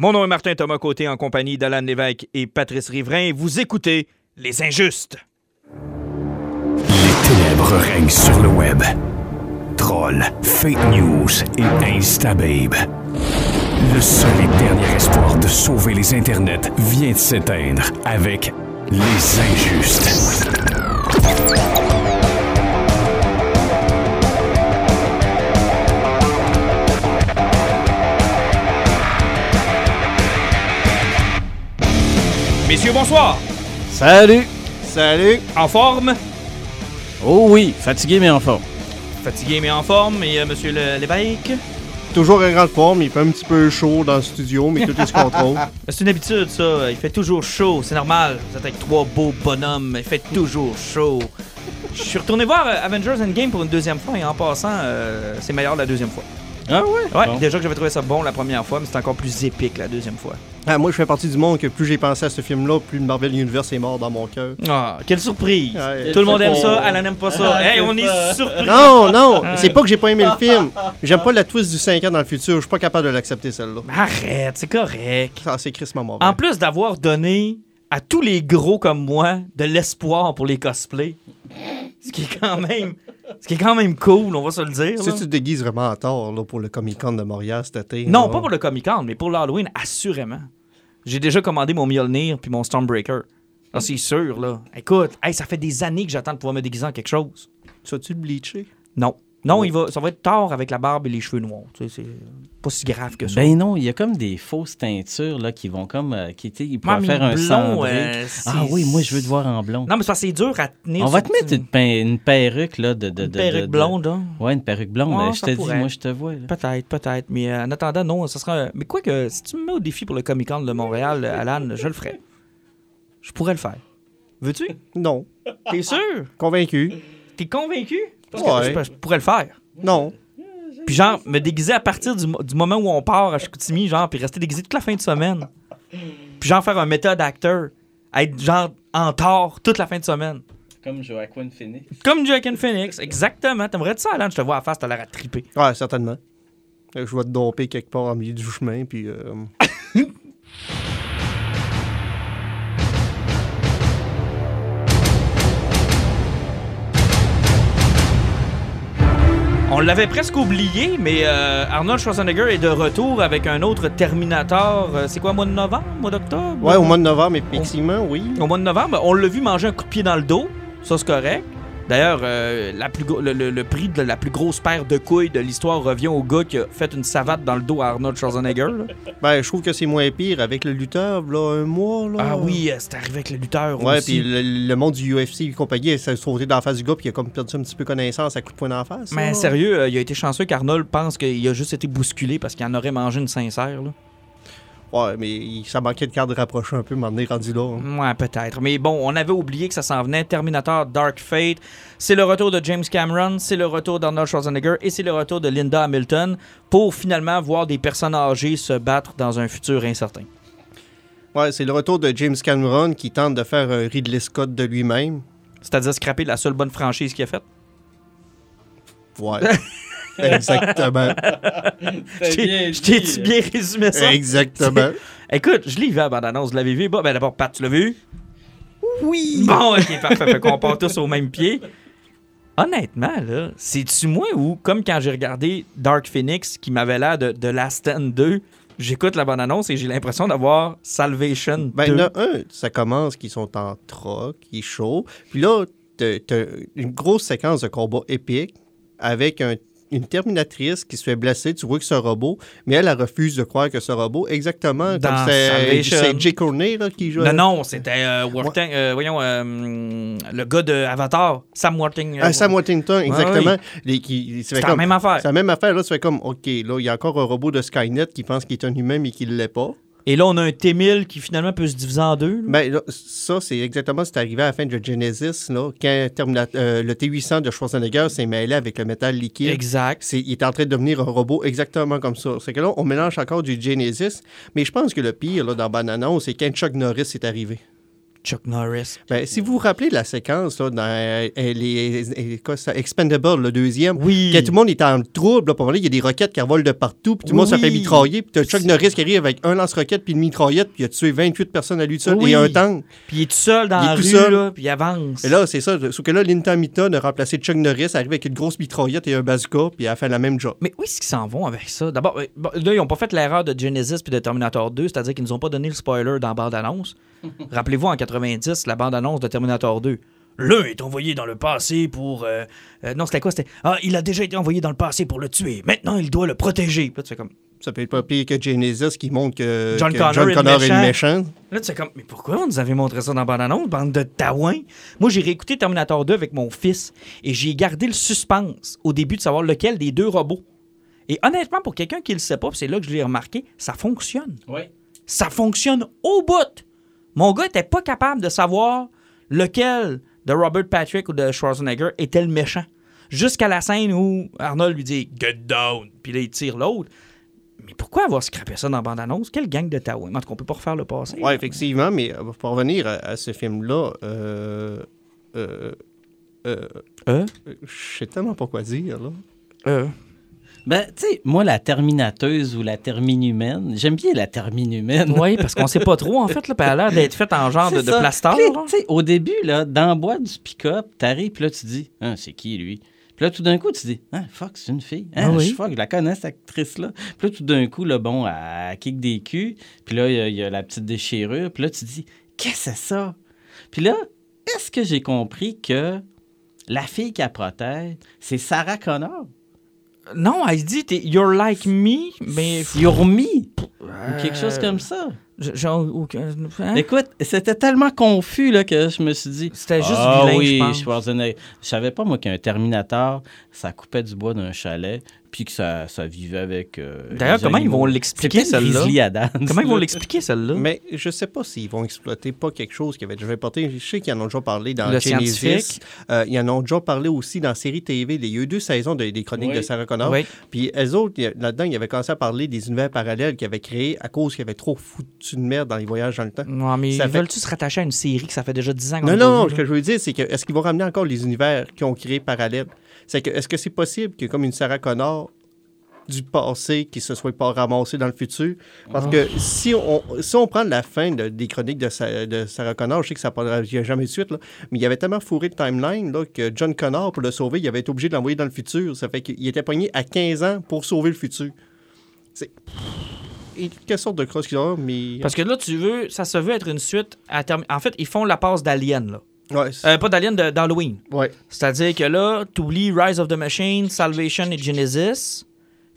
Mon nom est Martin Thomas Côté en compagnie d'Alan Lévesque et Patrice Riverain. Vous écoutez Les Injustes. Les ténèbres règnent sur le web. Trolls, fake news et instababe. Le seul et dernier espoir de sauver les internets vient de s'éteindre avec Les Injustes. Messieurs, bonsoir. Salut! Salut! En forme? Oh oui, fatigué mais en forme. Fatigué mais en forme. Et euh, Monsieur le Lévesque? Toujours en grande forme, il fait un petit peu chaud dans le studio, mais tout est sous contrôle. C'est une habitude, ça. Il fait toujours chaud. C'est normal. Vous êtes avec trois beaux bonhommes. Il fait toujours chaud. Je suis retourné voir euh, Avengers Endgame pour une deuxième fois et en passant, euh, c'est meilleur la deuxième fois. Ah ouais? Ouais, Bon. déjà que j'avais trouvé ça bon la première fois, mais c'est encore plus épique la deuxième fois. Ah, moi, je fais partie du monde que plus j'ai pensé à ce film-là, plus le Marvel Universe est mort dans mon cœur. Ah, quelle surprise! Ouais. Tout le monde aime ça, Alan n'aime pas ça. Ah, hey, on est surpris! Non, non, c'est pas que j'ai pas aimé le film. J'aime pas la twist du 5 ans dans le futur. Je suis pas capable de l'accepter, celle-là. Arrête, c'est correct. Ça, c'est crissement mauvais. En plus d'avoir donné à tous les gros comme moi de l'espoir pour les cosplays, ce qui est quand même, ce qui est quand même cool, on va se le dire. Si tu te déguises vraiment à tort là, pour le Comic-Con de Montréal cet été. Non, là. pas pour le Comic Con, mais pour l'Halloween, assurément. J'ai déjà commandé mon Mjolnir puis mon Stormbreaker. Ah, c'est sûr, là. Écoute, hey, ça fait des années que j'attends de pouvoir me déguiser en quelque chose. Tu vas-tu le bleacher? Non. Non, il va, ça va être tard avec la barbe et les cheveux noirs. Tu sais, c'est pas si grave que ça. Ben non, il y a comme des fausses teintures là, qui vont comme. euh, qui, ils mais faire un blond, cendré. euh, ah oui, moi je veux te voir en blond. Non, mais que c'est dur à tenir. On va te mettre une, pe- une perruque là, de, de, une de- perruque de- de- blonde, hein? Ouais, une perruque blonde. Ouais, euh, je ça te dis, moi je te vois. Peut-être, peut-être. Mais euh, en attendant, non, ce sera. Mais quoi que, si tu me mets au défi pour le Comic Con de Montréal, euh, Alan, je le ferai. Je pourrais le faire. Veux-tu? Non. T'es sûr? Convaincu? T'es convaincu? Parce Ouais. que je, je pourrais le faire. Non. Puis genre, me déguiser à partir du moment où on part à Chicoutimi, genre, puis rester déguisé toute la fin de semaine. Puis genre, faire un méthode acteur. Être genre en tort toute la fin de semaine. Comme Joaquin Phoenix. Comme Joaquin Phoenix, exactement. T'aimerais-tu ça, Alan? Je te vois à face, t'as l'air à triper? Ouais, certainement. Euh, Je vais te domper quelque part au milieu du chemin, puis... euh, On l'avait presque oublié, mais euh, Arnold Schwarzenegger est de retour avec un autre Terminator. Euh, c'est quoi, mois de novembre, mois d'octobre? Ouais, au mois de novembre, effectivement, oui. Au mois de novembre, on l'a vu manger un coup de pied dans le dos. Ça, c'est correct. D'ailleurs, euh, le, le- le prix de la plus grosse paire de couilles de l'histoire revient au gars qui a fait une savate dans le dos à Arnold Schwarzenegger. là. Ben, je trouve que c'est moins pire avec le lutteur, là, un mois, là. Ah oui, euh, c'est arrivé avec le lutteur Ouais, aussi. puis le, le monde du UFC et compagnie, ça a sauté dans la face du gars, puis il a comme perdu un petit peu connaissance à coup de poing la face. Mais là. sérieux, euh, il a été chanceux qu'Arnold pense qu'il a juste été bousculé parce qu'il en aurait mangé une sincère. Là. Ouais, mais ça manquait de cadre rapproché un peu, m'en est rendu là. hein. Ouais, peut-être. Mais bon, on avait oublié que ça s'en venait. Terminator Dark Fate. C'est le retour de James Cameron, c'est le retour d'Arnold Schwarzenegger et c'est le retour de Linda Hamilton pour finalement voir des personnes âgées se battre dans un futur incertain. Ouais, c'est le retour de James Cameron qui tente de faire un Ridley Scott de lui-même. C'est-à-dire scraper la seule bonne franchise qu'il a faite? Ouais. Exactement. Je t'ai- t'ai-tu bien résumé ça? Exactement. Écoute, je l'ai vu à bande-annonce. Vous l'avez vu? Bon, ben d'abord, Pat, tu l'as vu? Oui! Bon, ok, parfait. Fait qu'on part tous au même pied. Honnêtement, là, c'est-tu moi ou, comme quand j'ai regardé Dark Phoenix, qui m'avait l'air de, de Last Stand 2, j'écoute la bande-annonce et j'ai l'impression d'avoir Salvation Ben, 2. il y en a un, ça commence, qui sont en troc, qui est chaud. Puis là, t'as t'as une grosse séquence de combat épique avec un- une terminatrice qui se fait blesser. Tu vois que c'est un robot, mais elle, elle refuse de croire que c'est un robot. Exactement Dans comme c'est Jay Courtney là, qui joue. Non, non, c'était euh, Worthing- euh, voyons, euh, le gars de Avatar, Sam Worthing. Ah, Sam Worthington, exactement. qui- C'est la même affaire. C'est la même affaire. Là, tu fais comme, OK, là, il y a encore un robot de Skynet qui pense qu'il est un humain, mais qu'il ne l'est pas. Et là, on a un T-1000 qui finalement peut se diviser en deux. là. Ben, là, ça, c'est exactement ce qui est arrivé à la fin de Genesis, là, quand euh, le T-800 de Schwarzenegger s'est mêlé avec le métal liquide. Exact. Il est en train de devenir un robot exactement comme ça. C'est que là, on mélange encore du Genesis, mais je pense que le pire là, dans Banana, c'est quand Chuck Norris est arrivé. Chuck Norris. Ben, si vous vous rappelez de la séquence là, dans euh, les, les- quoi, ça, Expendable, le deuxième, Oui. que tout le monde est en trouble, là, il y a des roquettes qui revolent de partout, puis tout le monde se fait mitrailler, puis Chuck Norris qui arrive avec un lance-roquette puis une mitraillette, puis il a tué 28 personnes à lui seul, Oui. et un tank. Puis il est tout seul dans Il la rue, seul. là, puis il avance. Et là, c'est ça. Sauf que là, Linda Mita a remplacé Chuck Norris, arrive avec une grosse mitraillette et un bazooka, puis elle a fait la même job. Mais où est-ce qu'ils s'en vont avec ça? D'abord, euh, là, ils n'ont pas fait l'erreur de Genesis puis de Terminator 2, c'est-à-dire qu'ils nous ont pas donné le spoiler dans la bande-annonce. Rappelez-vous, en 90, la bande-annonce de Terminator 2. L'un est envoyé dans le passé pour... euh, euh, non, c'était quoi? C'était... Ah, il a déjà été envoyé dans le passé pour le tuer. Maintenant, il doit le protéger. Puis là, tu fais comme... Ça peut être pas pire que Genesis qui montre que John que Connor John est le Connor est le méchant. méchant. Là, tu sais comme, mais pourquoi on nous avait montré ça dans la bande-annonce, bande de taouins? Moi, j'ai réécouté Terminator 2 avec mon fils et j'ai gardé le suspense au début de savoir lequel des deux robots. Et honnêtement, pour quelqu'un qui le sait pas, c'est là que je l'ai remarqué, ça fonctionne. Oui. Ça fonctionne au bout. Mon gars était pas capable de savoir lequel de Robert Patrick ou de Schwarzenegger était le méchant. Jusqu'à la scène où Arnold lui dit Get down, puis là il tire l'autre. Mais pourquoi avoir scrappé ça dans la bande-annonce? Quelle gang de taouins? En tout cas, on peut pas refaire le passé. Oui, effectivement, mais euh, pour revenir à, à ce film-là, euh, euh, euh, Euh? je sais tellement pas quoi dire. Là. Euh. Ben, tu sais, moi, la terminateuse ou la terminhumaine, j'aime bien la terminhumaine. Oui, parce qu'on sait pas trop, en fait. Là, puis elle a l'air d'être faite en genre de, de sais, au début, là, dans la boîte du pick-up, t'arrives, puis là, tu dis, ah, c'est qui, lui? Puis là, tout d'un coup, tu dis, ah, fuck, c'est une fille. Ah, Ah oui. je, fuck, je la connais, cette actrice-là. Puis là, tout d'un coup, là, bon, elle kick des culs. Puis là, il y a- il y, a la petite déchirure. Puis là, tu dis, qu'est-ce que c'est ça? Puis là, est-ce que j'ai compris que la fille qu'elle protège, c'est Sarah Connor? Non, elle dit You're like me, mais. You're me? Ou quelque chose comme ça. Genre, aucun- hein? Écoute, c'était tellement confus là, que je me suis dit. C'était juste ah, vilain, oui, je pense. Schwarzenegger. Je savais pas, moi, qu'un Terminator, ça coupait du bois d'un chalet, puis que ça, ça vivait avec. euh, D'ailleurs, comment ils vont l'expliquer, celle-là? Comment ils vont l'expliquer, celle-là? Mais je sais pas s'ils vont exploiter pas quelque chose qui avait déjà porté. Je sais qu'ils en ont déjà parlé dans Le Genesis. scientifique. Euh, ils en ont déjà parlé aussi dans la série TV. Il y a eu deux saisons de- des chroniques Oui. de Sarah Connor. Oui. Puis elles autres, y là-dedans, ils avaient commencé à parler des univers parallèles qu'ils avaient créés à cause qu'ils avaient trop foutu de merde dans les voyages dans le temps. Non, mais Ça ils fait- veulent-tu se rattacher à une série que ça fait déjà 10 ans qu'on Non, a non, ce que je veux dire, c'est que est-ce qu'ils vont ramener encore les univers qu'ils ont créés parallèles? C'est que est-ce que c'est possible que comme une Sarah Connor du passé qui se soit pas ramassée dans le futur? Parce Ah. que si on, si on prend la fin de- des chroniques de, Sa- de Sarah Connor, je sais que ça n'y a jamais de suite, là, mais il avait tellement fourré de timeline là, que John Connor, pour le sauver, il avait été obligé de l'envoyer dans le futur. Ça fait qu'il était pogné à 15 ans pour sauver le futur. C'est... Et quelle sorte de crosse qu'il a, mais... Parce que là, tu veux, ça se veut être une suite à terme. En fait, ils font la passe d'Alien, là. Ouais, Euh, pas d'Alien, de- d'Halloween. ouais. C'est-à-dire que là, tu oublies Rise of the Machine, Salvation et Genesis.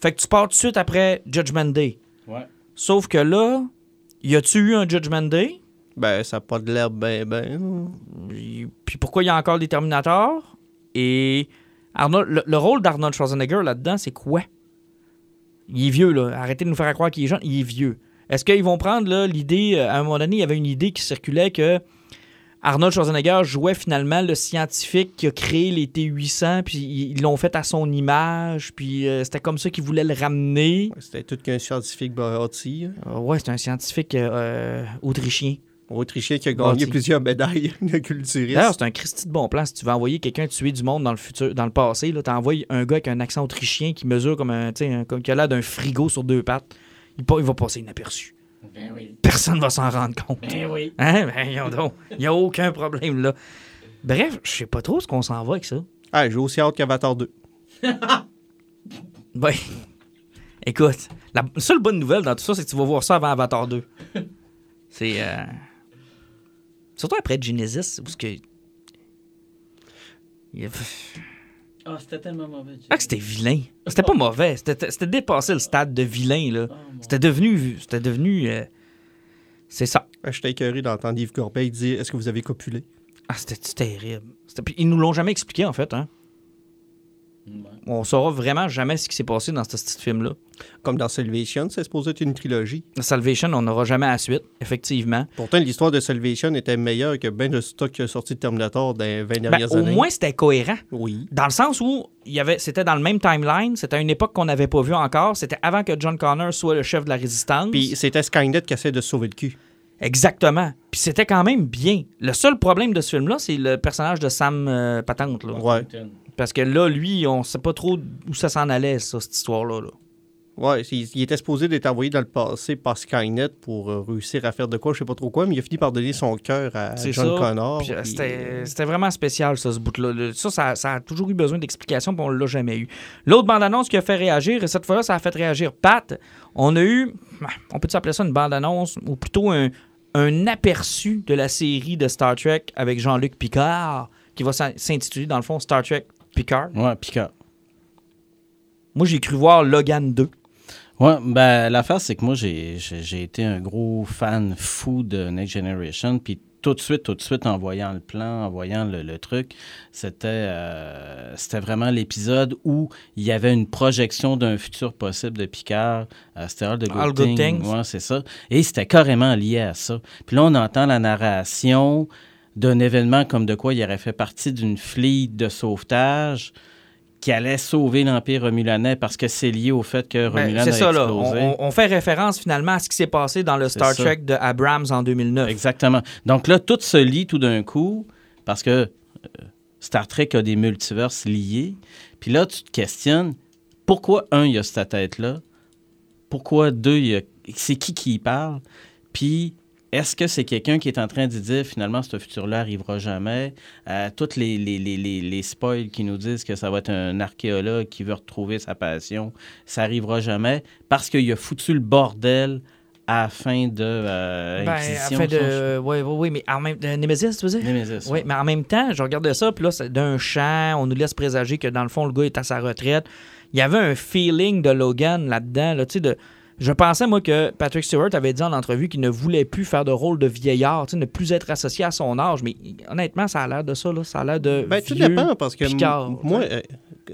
Fait que tu pars tout de suite après Judgment Day. Ouais. Sauf que là, y a-tu eu un Judgment Day? Ben, ça n'a pas de l'air ben, ben... Puis pourquoi il y a encore des Terminators? Et Arnold, le, le rôle d'Arnold Schwarzenegger là-dedans, c'est quoi? Il est vieux, là. Arrêtez de nous faire croire qu'il est jeune. Il est vieux. Est-ce qu'ils vont prendre là, l'idée... euh, À un moment donné, il y avait une idée qui circulait que Arnold Schwarzenegger jouait finalement le scientifique qui a créé les T-800, puis ils l'ont fait à son image, puis euh, c'était comme ça qu'ils voulaient le ramener. C'était tout qu'un scientifique bâti. hein. Euh, ouais, c'est un scientifique euh, euh, autrichien. Autrichien qui a gagné plusieurs médailles de culturiste. D'ailleurs, c'est un Christy de bon plan. Si tu veux envoyer quelqu'un tuer du monde dans le futur, dans le passé, là, t'envoies un gars avec un accent autrichien qui mesure comme un, tu un- comme qui a l'air d'un frigo sur deux pattes. Il, pa- il va passer inaperçu. Personne va s'en rendre compte. Hein? Ben, voyons donc. Il n'y a aucun problème là. Bref, je sais pas trop ce qu'on s'en va avec ça. Ah, j'ai aussi hâte qu'Avatar 2. Ben, écoute, la seule bonne nouvelle dans tout ça, c'est que tu vas voir ça avant Avatar 2. C'est. euh, Surtout après Genesis, parce que. il y a- Ah, c'était tellement mauvais. Ah, que c'était vilain. C'était pas mauvais. C'était c'était dépassé le stade de vilain, là. C'était devenu. C'était devenu. euh, C'est ça. Ah, J'étais écœuré d'entendre Yves Corbeil dire Est-ce que vous avez copulé? Ah, c'était terrible. Ils nous l'ont jamais expliqué, en fait, hein. On saura vraiment jamais ce qui s'est passé dans ce petit film-là. Comme dans Salvation, c'est supposé être une trilogie. Salvation, on n'aura jamais la suite, effectivement. Pourtant, l'histoire de Salvation était meilleure que bien de stock qui a sorti de Terminator dans les 20 Ben, dernières au années. moins, c'était cohérent. Oui. Dans le sens où il y avait, c'était dans le même timeline, c'était à une époque qu'on n'avait pas vue encore, c'était avant que John Connor soit le chef de la résistance. Puis c'était Skynet qui essaie de sauver le cul. Exactement. Puis c'était quand même bien. Le seul problème de ce film-là, c'est le personnage de Sam euh, Patente. Là. Ouais. Parce que là, lui, on sait pas trop où ça s'en allait, ça, cette histoire-là. là. Ouais, il, il était supposé d'être envoyé dans le passé par Skynet pour euh, réussir à faire de quoi, je sais pas trop quoi, mais il a fini par donner son cœur à John ça. Connor. Puis, euh, puis, C'était euh, c'était vraiment spécial, ça, ce bout-là. Ça, ça, ça a toujours eu besoin d'explications, puis on l'a jamais eu. L'autre bande-annonce qui a fait réagir, et cette fois-là, ça a fait réagir Pat. On a eu, on peut appeler ça une bande-annonce, ou plutôt un, un aperçu de la série de Star Trek avec Jean-Luc Picard, qui va s'in- s'intituler, dans le fond, Star Trek Picard. Ouais, Picard. Moi, j'ai cru voir Logan 2. Ouais, ben l'affaire, c'est que moi, j'ai été un gros fan fou de Next Generation. Puis tout de suite, tout de suite, en voyant le plan, en voyant le, le truc, c'était euh, c'était vraiment l'épisode où il y avait une projection d'un futur possible de Picard. Euh, c'était All the Good All Good Things. Things. Ouais, c'est ça. Et c'était carrément lié à ça. Puis là, on entend la narration d'un événement comme de quoi il aurait fait partie d'une fleet de sauvetage qui allait sauver l'Empire romulanais parce que c'est lié au fait que Ben, Romulan c'est a ça, là. On, fait référence finalement à ce qui s'est passé dans le Star. Trek de Abrams en 2009. Exactement. Donc là, tout se lie tout d'un coup parce que euh, Star Trek a des multiverses liés. Puis là, tu te questionnes pourquoi, un, il y a cette tête-là? Pourquoi, deux, il y a... c'est qui qui y parle? Puis est-ce que c'est quelqu'un qui est en train de dire finalement ce futur-là arrivera jamais? Euh, toutes les, les, les, les, les spoils qui nous disent que ça va être un archéologue qui veut retrouver sa passion, ça arrivera jamais parce qu'il a foutu le bordel à la fin de euh, Ben, afin de. Oui, oui, oui, mais en même temps. Nemesis, tu veux dire? Nemesis, Oui, ouais. mais en même temps, je regardais ça, puis là, c'est d'un champ, on nous laisse présager que dans le fond, le gars est à sa retraite. Il y avait un feeling de Logan là-dedans, là, tu sais, de. Je pensais, moi, que Patrick Stewart avait dit en entrevue qu'il ne voulait plus faire de rôle de vieillard, tu sais, ne plus être associé à son âge. Mais honnêtement, ça a l'air de ça, là. Ça a l'air de. Ben, tout dépend, parce que Picard, moi, euh,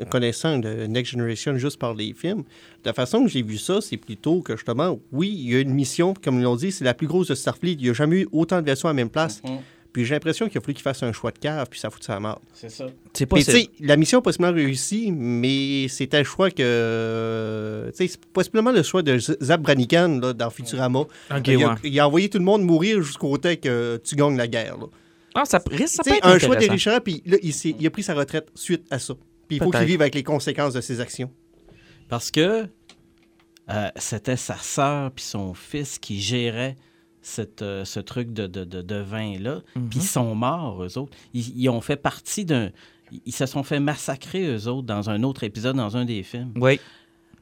connaissant de Next Generation juste par les films, la façon que j'ai vu ça, c'est plutôt que justement, oui, il y a une mission, comme ils l'ont dit, c'est la plus grosse de Starfleet. Il n'y a jamais eu autant de vaisseaux à la même place. Mhm. Puis j'ai l'impression qu'il a fallu qu'il fasse un choix de cave, puis ça fout sa mort. C'est ça. C'est pas la mission a possiblement réussi, mais c'était un choix que. Tu sais, c'est possiblement le choix de Zab Brannigan là, dans Futurama. Il, a, ouais. il a envoyé tout le monde mourir jusqu'au temps que tu gagnes la guerre. là. Ah, ça, risque- ça peut être un choix déchirant, puis là, il, il a pris sa retraite suite à ça. Puis il faut qu'il vive avec les conséquences de ses actions. Parce que euh, c'était sa sœur puis son fils qui géraient cette, euh, ce truc de, de, de, de vin-là. Mhm. Puis ils sont morts, eux autres. Ils, ils ont fait partie d'un... Ils se sont fait massacrer, eux autres, dans un autre épisode, dans un des films. Oui.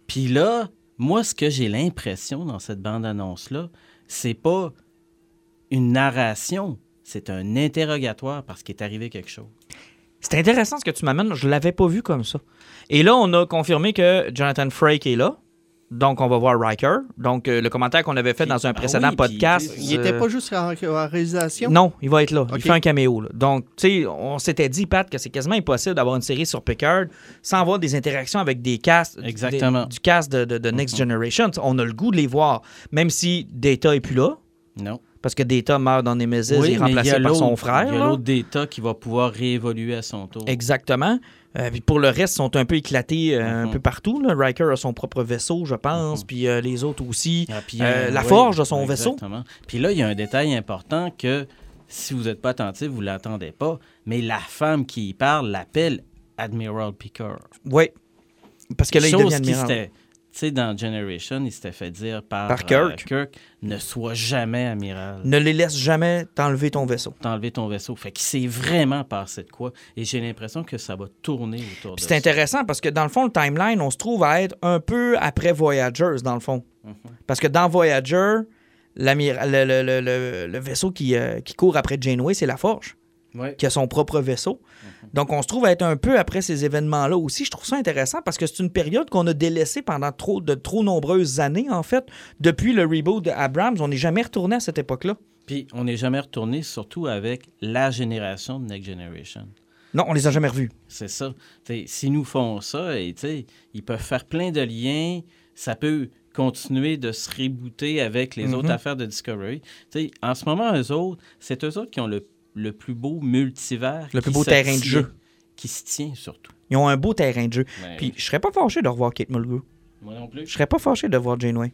Puis là, moi, ce que j'ai l'impression dans cette bande-annonce-là, c'est pas une narration, c'est un interrogatoire parce qu'il est arrivé quelque chose. C'est intéressant ce que tu m'amènes. Je l'avais pas vu comme ça. Et là, on a confirmé que Jonathan Frakes est là. Donc, on va voir Riker. Donc, euh, le commentaire qu'on avait fait dans un ah précédent puis- podcast. Il n'était euh, pas juste en, en réalisation? Non, il va être là. Il fait un caméo. là. Donc, tu sais, on s'était dit, Pat, que c'est quasiment impossible d'avoir une série sur Picard sans avoir des interactions avec des casts. Exactement. des- du cast de, de- de Next Generation. On a le goût de les voir, même si Data est plus là. Non. Parce que Data meurt dans Nemesis et est remplacé par son frère. Il y a l'autre d'État qui va pouvoir réévoluer à son tour. Exactement. Euh, puis pour le reste, ils sont un peu éclatés euh, un Mhm. peu partout. Là. Riker a son propre vaisseau, je pense, Mhm. puis euh, les autres aussi. Ah, puis, la forge de son vaisseau. Puis là, il y a un détail important que si vous n'êtes pas attentif, vous ne l'entendez pas, mais la femme qui y parle l'appelle Admiral Picard. Oui. Parce que là, il Chose devient qui admiral. Sais, dans Generation, il s'était fait dire par, Par euh, Kirk. ne sois jamais amiral. Ne les laisse jamais t'enlever ton vaisseau. T'enlever ton vaisseau. Fait qu'il s'est vraiment passé de quoi. Et j'ai l'impression que ça va tourner autour de ça. c'est intéressant parce que dans le fond, le timeline, on se trouve à être un peu après Voyagers, dans le fond. Mhm. Parce que dans Voyager, le, le- le- le- le vaisseau qui, euh, qui court après Janeway, c'est la Forge, Ouais. qui a son propre vaisseau. Mhm. Donc, on se trouve à être un peu après ces événements-là aussi. Je trouve ça intéressant parce que c'est une période qu'on a délaissée pendant trop, de trop nombreuses années, en fait. Depuis le reboot de Abrams, on n'est jamais retourné à cette époque-là. Puis on n'est jamais retourné, surtout avec la génération de Next Generation. Non, on les a jamais revus. C'est ça. S'ils nous font ça, et, ils peuvent faire plein de liens. Ça peut continuer de se rebooter avec les Mhm. autres affaires de Discovery. T'sais, en ce moment, eux autres, c'est eux autres qui ont le, le plus beau multivers. Le plus qui beau se terrain de tient- jeu. Qui se tient surtout. Ils ont un beau terrain de jeu. Ben, Puis, je serais pas fâché de revoir Kate Mulgrew. moi non plus. Je serais pas fâché de voir Janeway.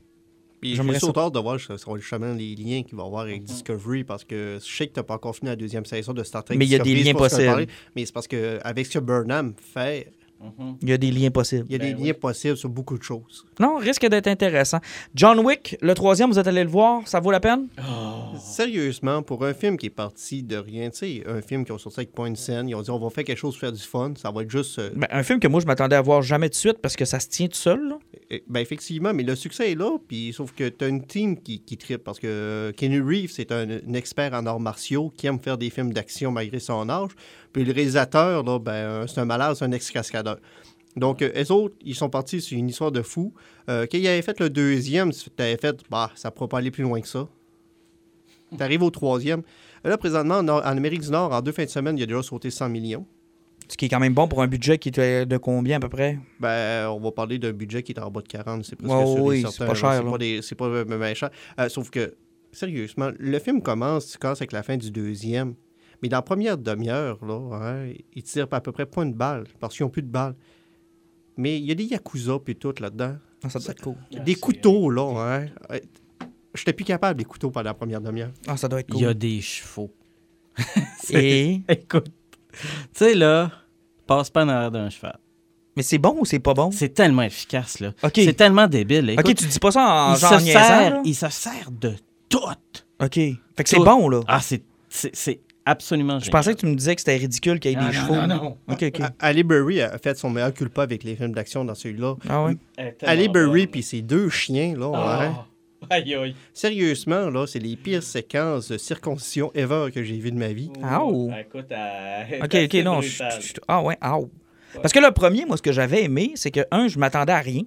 Puis J'aimerais j'ai ça. surtout hâte de voir justement les liens qu'il va y avoir avec Discovery parce que je sais que tu n'as pas encore fini la deuxième saison de Star Trek. Mais il y a des liens possibles. Mais c'est parce que avec ce que Burnham fait, Il y a des liens possibles. il y a Ben des oui. liens possibles sur beaucoup de choses. Non, risque d'être intéressant. John Wick, le troisième, vous êtes allé le voir, ça vaut la peine? Sérieusement, pour un film qui est parti de rien, tu sais, un film qui ont sorti avec Point Scène, ils ont dit on va faire quelque chose pour faire du fun, ça va être juste. euh, Ben, un film que moi, je m'attendais à voir jamais de suite parce que ça se tient tout seul. là. Euh, Ben effectivement, mais le succès est là, puis sauf que tu as une team qui, qui tripe parce que euh, Kenny Reeves, c'est un, un expert en arts martiaux qui aime faire des films d'action malgré son âge. Puis le réalisateur, là, ben, euh, c'est un malade, c'est un ex-cascadeur. Donc, euh, eux autres, ils sont partis sur une histoire de fou. Euh, quand ils avaient fait le deuxième, tu avais fait, bah, ça ne pourra pas aller plus loin que ça. Tu arrives au troisième. Là, présentement, en, Amérique du Nord, en deux fins de semaine, il a déjà sauté 100 millions. Ce qui est quand même bon pour un budget qui était de combien à peu près? Ben, on va parler d'un budget qui est en bas de 40, c'est presque sûr oui, c'est pas cher, C'est là. pas, des- c'est pas cher. Euh, sauf que, sérieusement, le film commence, tu commences avec la fin du deuxième. Mais dans la première demi-heure, là, hein, ils tirent à peu près pas une balle, parce qu'ils n'ont plus de balles. Mais il y a des Yakuza puis tout là-dedans. Ah, ça doit être cool. des couteaux, là, hein. J'étais plus capable des couteaux pendant la première demi-heure. Ah, ça doit être Il cool. y a des chevaux. Et... Écoute, tu sais, là, passe pas en arrière d'un cheval. Mais c'est bon ou c'est pas bon? C'est tellement efficace, là. C'est tellement débile. Écoute, OK, tu dis pas ça en il, genre se niaisant, sert, il se sert de tout. OK. Fait que c'est bon, là. Ah, c'est absolument Je pensais que tu me disais que c'était ridicule qu'il y ait Non, des non, chevaux. non, non. OK, OK. A- Ali Berry a fait son meilleur culpa avec les films d'action dans celui-là. Ah ouais? Ali Berry puis ses deux chiens, là. Ah. Aïe, aïe. Sérieusement, là, c'est les pires séquences de circoncision ever que j'ai vues de ma vie. Ah. Écoute, elle- OK, OK, non. je- brutal. je- ah ouais, ah. Parce que le premier, moi, ce que j'avais aimé, c'est que, un, je m'attendais à rien.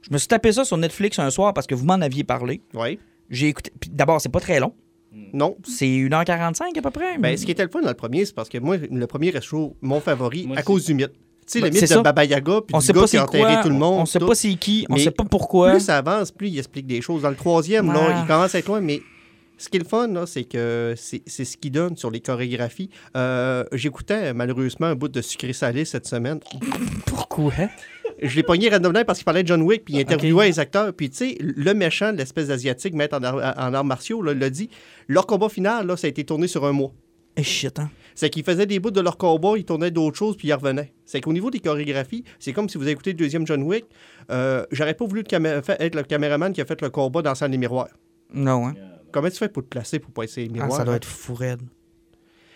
Je me suis tapé ça sur Netflix un soir parce que vous m'en aviez parlé. Oui. J'ai écouté. D'abord, c'est pas très long. Non. C'est 1h45 à peu près. Ben, ce qui était le fun dans le premier, c'est parce que moi, le premier reste toujours mon favori Moi à aussi. cause du mythe. Tu sais, Ben, le mythe c'est de ça. Baba Yaga, puis on du sait gars pas qui a c'est enterré quoi. tout le monde. On sait tout. pas c'est qui. On Mais sait pas pourquoi. Plus ça avance, plus il explique des choses. Dans le troisième, Ouais. là, il commence à être loin, mais ce qui est le fun, là, c'est que c'est c'est ce qu'il donne sur les chorégraphies. Euh, J'écoutais malheureusement un bout de sucré salé cette semaine. Pourquoi? Je l'ai pogné randomement parce qu'il parlait de John Wick, puis il interviewait les acteurs. Puis, tu sais, le méchant, l'espèce d'asiatique, maître en, ar- en arts martiaux, l'a dit. Leur combat final, là, ça a été tourné sur un mois. Eh shit, hein. C'est qu'ils faisaient des bouts de leur combat, ils tournaient d'autres choses, puis ils revenaient. C'est qu'au niveau des chorégraphies, c'est comme si vous écoutez le deuxième John Wick. Euh, J'aurais pas voulu être le caméraman qui a fait le combat dans la salle des miroirs. Non, hein. Comment tu fais pour te placer pour pas essayer les Ah, miroirs? ça doit être fou raide.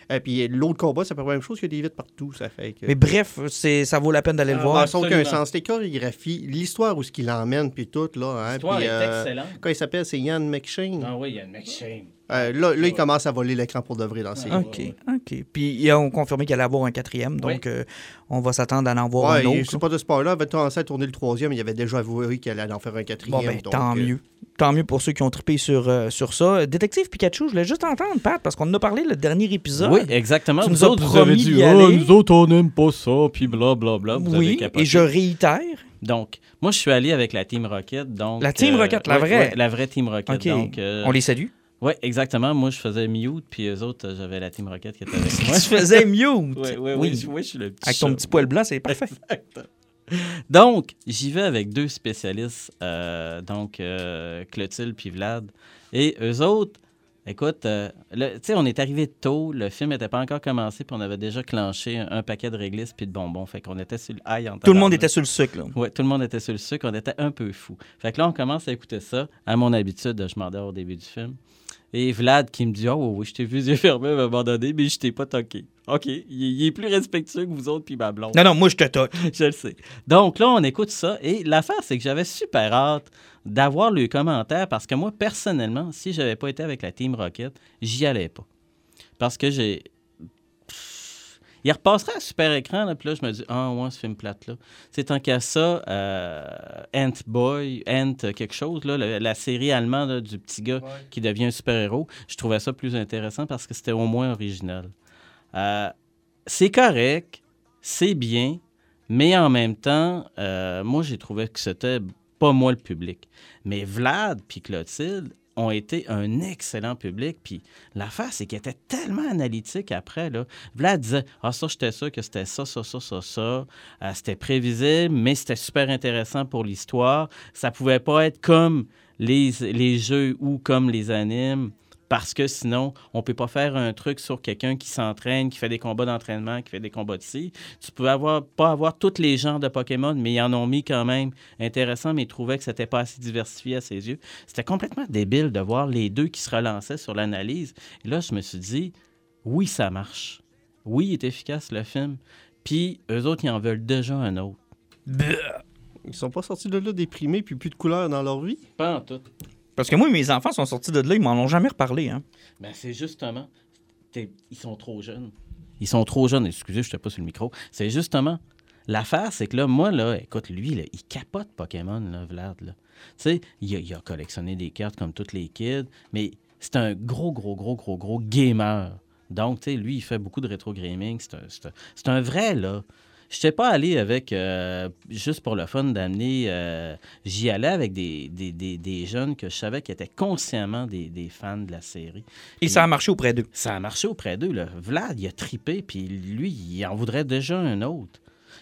Et puis l'autre combat, c'est pas la même chose, il y a des vitres partout, ça fait que... Mais bref, c'est ça vaut la peine d'aller le Ah, voir. Ça n'a aucun sens. Les chorégraphies, l'histoire où ce qu'il emmène, puis tout, là. Hein, L'histoire puis, est euh, excellente. Quand il s'appelle, c'est Ian McShane. Ah oui, une McShane. Euh, là, là, il commence à voler l'écran pour de vrai dans ces OK, OK. Puis ils ont confirmé qu'il allait avoir un quatrième, donc euh, on va s'attendre à en voir Ouais, un autre. c'est pas de spoiler. Il avait commencé à tourner le troisième. Il avait déjà avoué qu'il allait en faire un quatrième. Bon, ben, donc, tant euh, mieux. Tant mieux pour ceux qui ont trippé sur, euh, sur ça. Détective Pikachu, je voulais juste entendre, Pat, parce qu'on en a parlé le dernier épisode. Oui, exactement. Tu nous autres, vous avez dit, Ah, aller. nous autres, on n'aime pas ça, puis blablabla. Vous avez Oui, et je réitère. Donc, moi, je suis allé avec la Team Rocket. Donc, La Team Rocket, la ouais, vraie? ouais, la vraie Team Rocket. OK. Donc, euh, On les salue. Oui, exactement. Moi, je faisais mute, puis eux autres, j'avais la Team Rocket qui était avec moi. Tu faisais mute? Oui, oui, oui, Oui. je- oui, je suis le petit Avec ton chat. petit poil blanc, c'est parfait. Donc, j'y vais avec deux spécialistes, euh, donc euh, Clotilde puis Vlad. Et eux autres, écoute, euh, tu sais, on est arrivé tôt, le film n'était pas encore commencé, puis on avait déjà clenché un, un paquet de réglisses puis de bonbons. Fait qu'on était sur le high en Tout le monde était sur le sucre, là. Oui, tout le monde était sur le sucre, on était un peu fou. Fait que là, on commence à écouter ça. À mon habitude, je m'endors au début du film. Et Vlad qui me dit Oh oui, je t'ai vu yeux fermés à un moment donné, mais je t'ai pas toqué. OK, il, il est plus respectueux que vous autres, puis ma blonde. Non, non, moi, je te toque. je le sais. Donc là, on écoute ça. Et l'affaire, c'est que j'avais super hâte d'avoir le commentaire parce que moi, personnellement, si j'avais pas été avec la Team Rocket, j'y allais pas. Parce que j'ai. Il repasserait à super écran, là, puis là, je me dis, ah, ouais, ce film plate-là. C'est tant qu'à ça, euh, Ant Boy, Ant quelque chose, là, la, la série allemande là, du petit gars qui devient un super-héros, je trouvais ça plus intéressant parce que c'était au moins original. Euh, c'est correct, c'est bien, mais en même temps, euh, moi, j'ai trouvé que c'était pas moi le public. Mais Vlad puis Clotilde ont été un excellent public. Puis l'affaire, c'est qu'ils étaient tellement analytiques après. Là. Vlad disait Ah, ça, j'étais sûr que c'était ça, ça, ça, ça, ça. Euh, c'était prévisible, mais c'était super intéressant pour l'histoire. Ça pouvait pas être comme les, les jeux ou comme les animes, parce que sinon, on peut pas faire un truc sur quelqu'un qui s'entraîne, qui fait des combats d'entraînement, qui fait des combats de ci. Tu peux avoir, pas avoir tous les genres de Pokémon, mais ils en ont mis quand même intéressant, mais ils trouvaient que c'était pas assez diversifié à ses yeux. C'était complètement débile de voir les deux qui se relançaient sur l'analyse. Et là, je me suis dit, oui, ça marche. Oui, il est efficace le film. Puis eux autres, ils en veulent déjà un autre. Ils sont pas sortis de là déprimés puis plus de couleurs dans leur vie? Pas en tout. Parce que moi, mes enfants sont sortis de là, ils m'en ont jamais reparlé. Hein. Ben, c'est justement. Ils sont trop jeunes. Ils sont trop jeunes. Excusez, je ne pas sur le micro. C'est justement. L'affaire, c'est que là, moi, là, écoute, lui, là, il capote Pokémon, là, Vlad. Là. Tu sais, il a, il a collectionné des cartes comme tous les kids, mais c'est un gros, gros, gros, gros, gros gamer. Donc, tu sais, lui, il fait beaucoup de rétro gaming. C'est un, c'est un- c'est un vrai, là. Je n'étais pas allé avec, euh, juste pour le fun d'amener, euh, j'y allais avec des, des, des, des jeunes que je savais qui étaient consciemment des, des fans de la série. Et ça a marché auprès d'eux? Ça a marché auprès d'eux. là. Vlad, il a tripé, puis lui, il en voudrait déjà un autre.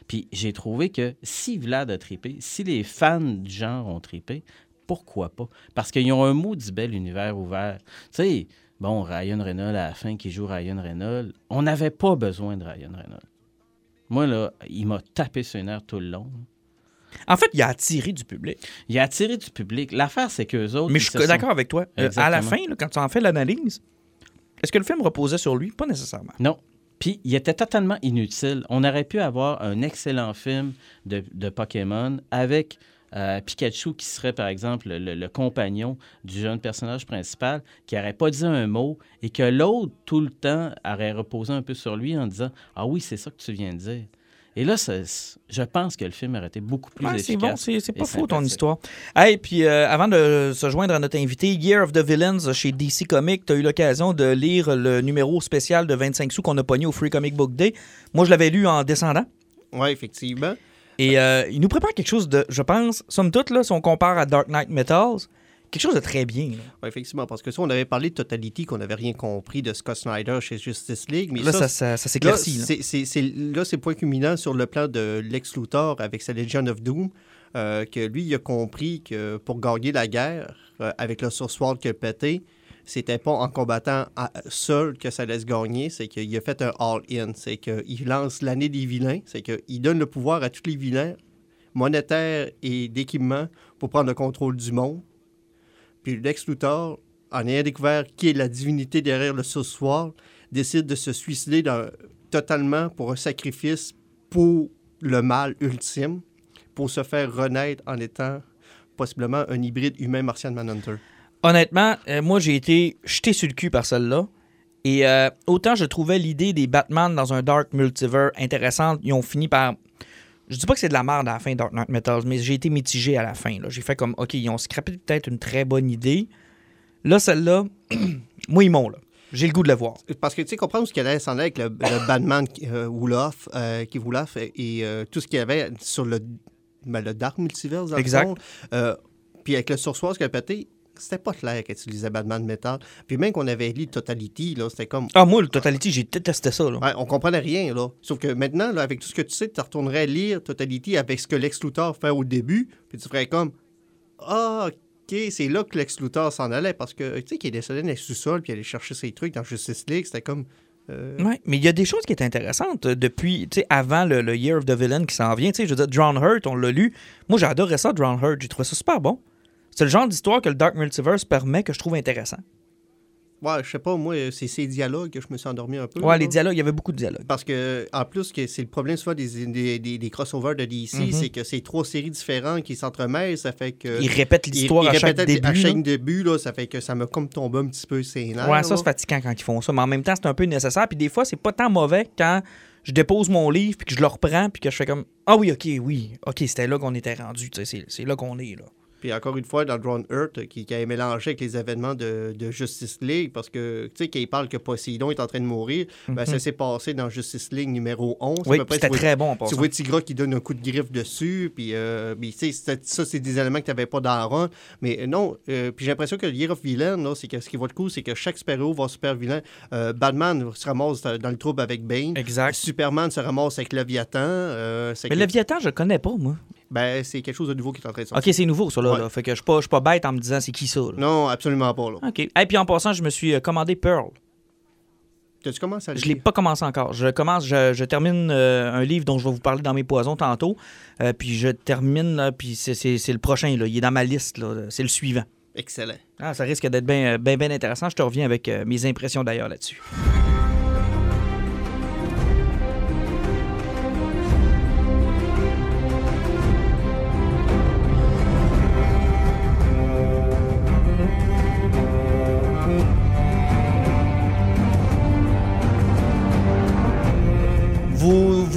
Puis j'ai trouvé que si Vlad a tripé, si les fans du genre ont tripé, pourquoi pas? Parce qu'ils ont un mot du bel univers ouvert. Tu sais, bon, Ryan Reynolds, à la fin, qui joue Ryan Reynolds, on n'avait pas besoin de Ryan Reynolds. Moi, là, il m'a tapé sur les nerfs tout le long. En fait, il a attiré du public. Il a attiré du public. L'affaire, c'est qu'eux autres. Mais je suis sont- d'accord avec toi. Euh, à la fin, là, quand tu en fais l'analyse, est-ce que le film reposait sur lui? Pas nécessairement. Non. Puis, il était totalement inutile. On aurait pu avoir un excellent film de, de Pokémon avec euh, Pikachu qui serait, par exemple, le, le compagnon du jeune personnage principal, qui n'aurait pas dit un mot et que l'autre, tout le temps, aurait reposé un peu sur lui en disant Ah oui, c'est ça que tu viens de dire. Et là, ça- je pense que le film aurait été beaucoup plus Ouais, c'est efficace. bon, c'est c'est pas faux ton histoire. Hey, puis euh, avant de se joindre à notre invité, Year of the Villains chez DC Comics, tu as eu l'occasion de lire le numéro spécial de 25 sous qu'on a pogné au Free Comic Book Day. Moi, je l'avais lu en descendant. Oui, effectivement. Et euh, il nous prépare quelque chose de, je pense, somme toute, là, si on compare à Dark Knight Metals, quelque chose de très bien. Ouais, effectivement, parce que ça, on avait parlé de Totality, qu'on n'avait rien compris de Scott Snyder chez Justice League. Mais Là, ça, ça, ça, ça s'éclaircit. là. c'est- point culminant sur le plan de Lex Luthor avec sa Legion of Doom, euh, que lui, il a compris que pour gagner la guerre, euh, avec le qu'il a pété, c'était pas en combattant à- seul que ça laisse gagner, c'est qu'il a fait un all-in. C'est qu'il lance l'année des vilains, c'est qu'il donne le pouvoir à tous les vilains, monétaires et d'équipement, pour prendre le contrôle du monde. Puis Lex Luthor, en ayant découvert qui est la divinité derrière le Sword, décide de se suicider totalement pour un sacrifice pour le mal ultime, pour se faire renaître en étant possiblement un hybride humain-martien de Manhunter. Honnêtement, euh, moi, j'ai été jeté sur le cul par celle-là. Et euh, autant je trouvais l'idée des Batman dans un Dark Multiverse intéressante, ils ont fini par. Je dis pas que c'est de la merde à la fin Dark Knight Metals, mais j'ai été mitigé à la fin. J'ai fait comme, OK, ils ont scrappé peut-être une très bonne idée. Là, celle-là, moi, ils m'ont, là. J'ai le goût de le voir. Parce que tu sais, comprendre ce qu'il allait s'en aller avec le, le Batman euh, Wolof, euh, qui Wolof et, et, tout ce qu'il y avait sur le, ben, le Dark Multiverse, dans le Exact. fond, puis avec le sursoir qu'il a pété, c'était pas clair qu'il utilisait Batman Metal. Puis même qu'on avait lu Totality, là, c'était comme. Ah, moi, le Totality, j'ai détesté ça, là. Ouais, on comprenait rien, là. Sauf que maintenant, là, avec tout ce que tu sais, tu retournerais lire Totality avec ce que Lex Luthor fait au début, puis tu ferais comme Ah, OK, c'est là que Lex Luthor s'en allait, parce que, tu sais, qu'il est descendu dans le sous-sol, puis aller chercher ses trucs dans Justice League, c'était comme. euh, Ouais, mais il y a des choses qui étaient intéressantes euh, depuis, tu sais, avant le, le Year of the Villain qui s'en vient. Tu sais, je veux dire, Drawn Hurt, on l'a lu. Moi, adoré ça, Drawn Hurt. J'ai trouvé ça super bon. C'est le genre d'histoire que le Dark Multiverse permet que je trouve intéressant. Ouais, je sais pas, moi, c'est ces dialogues que je me suis endormi un peu. Ouais, là. les dialogues, il y avait beaucoup de dialogues. Parce que, en plus, que c'est le problème souvent des, des, des- des crossovers de DC, Mhm. c'est que c'est trois séries différentes qui s'entremêlent, ça fait que. Ils répètent l'histoire ils- ils à chaque répètent début. À là. chaque début, là, ça fait que ça me comme tombé un petit peu nerfs. Ouais, ça, c'est fatigant quand ils font ça. Mais en même temps, c'est un peu nécessaire. Puis des fois, c'est pas tant mauvais quand je dépose mon livre, puis que je le reprends, puis que je fais comme Ah oui, ok, oui, ok, c'était là qu'on était rendu. Tu sais, C'est c'est là qu'on est, là. Puis encore une fois, dans Drone Earth, qui, qui a mélangé avec les événements de, de Justice League, parce que, tu sais, quand il parle que Poséidon est en train de mourir, ben, ça s'est passé dans Justice League numéro 11. Mhm. Oui, c'était très bon Tu vois Tigra qui donne un coup de griffe dessus, puis, euh, puis, tu sais, ça, c'est des éléments que tu n'avais pas dans Run. Mais euh, non, euh, puis j'ai l'impression que le Year of Villain, là, c'est que ce qui va être cool, c'est que chaque super-héros va super vilain. Euh, Batman se ramasse dans le trouble avec Bane. Exact. Superman se ramasse avec Leviathan. euh, Mais que- Léviathan, je le connais pas, moi. Ben, c'est quelque chose de nouveau qui est en train de sortir. Ok, c'est nouveau, ça, là. Ouais. là. Fait que je je suis pas bête en me disant c'est qui ça, là. Non, absolument pas. Là. OK. Et puis en passant, je me suis euh, commandé Pearl. T'as-tu commencé à le Je l'ai pas commencé encore. Je commence, je, je termine euh, un livre dont je vais vous parler dans mes poisons tantôt. Euh, puis je termine, là, puis c'est- le prochain, là. Il est dans ma liste, là. C'est le suivant. Excellent. Ah, ça risque d'être bien ben, ben intéressant. Je te reviens avec euh, mes impressions d'ailleurs là-dessus.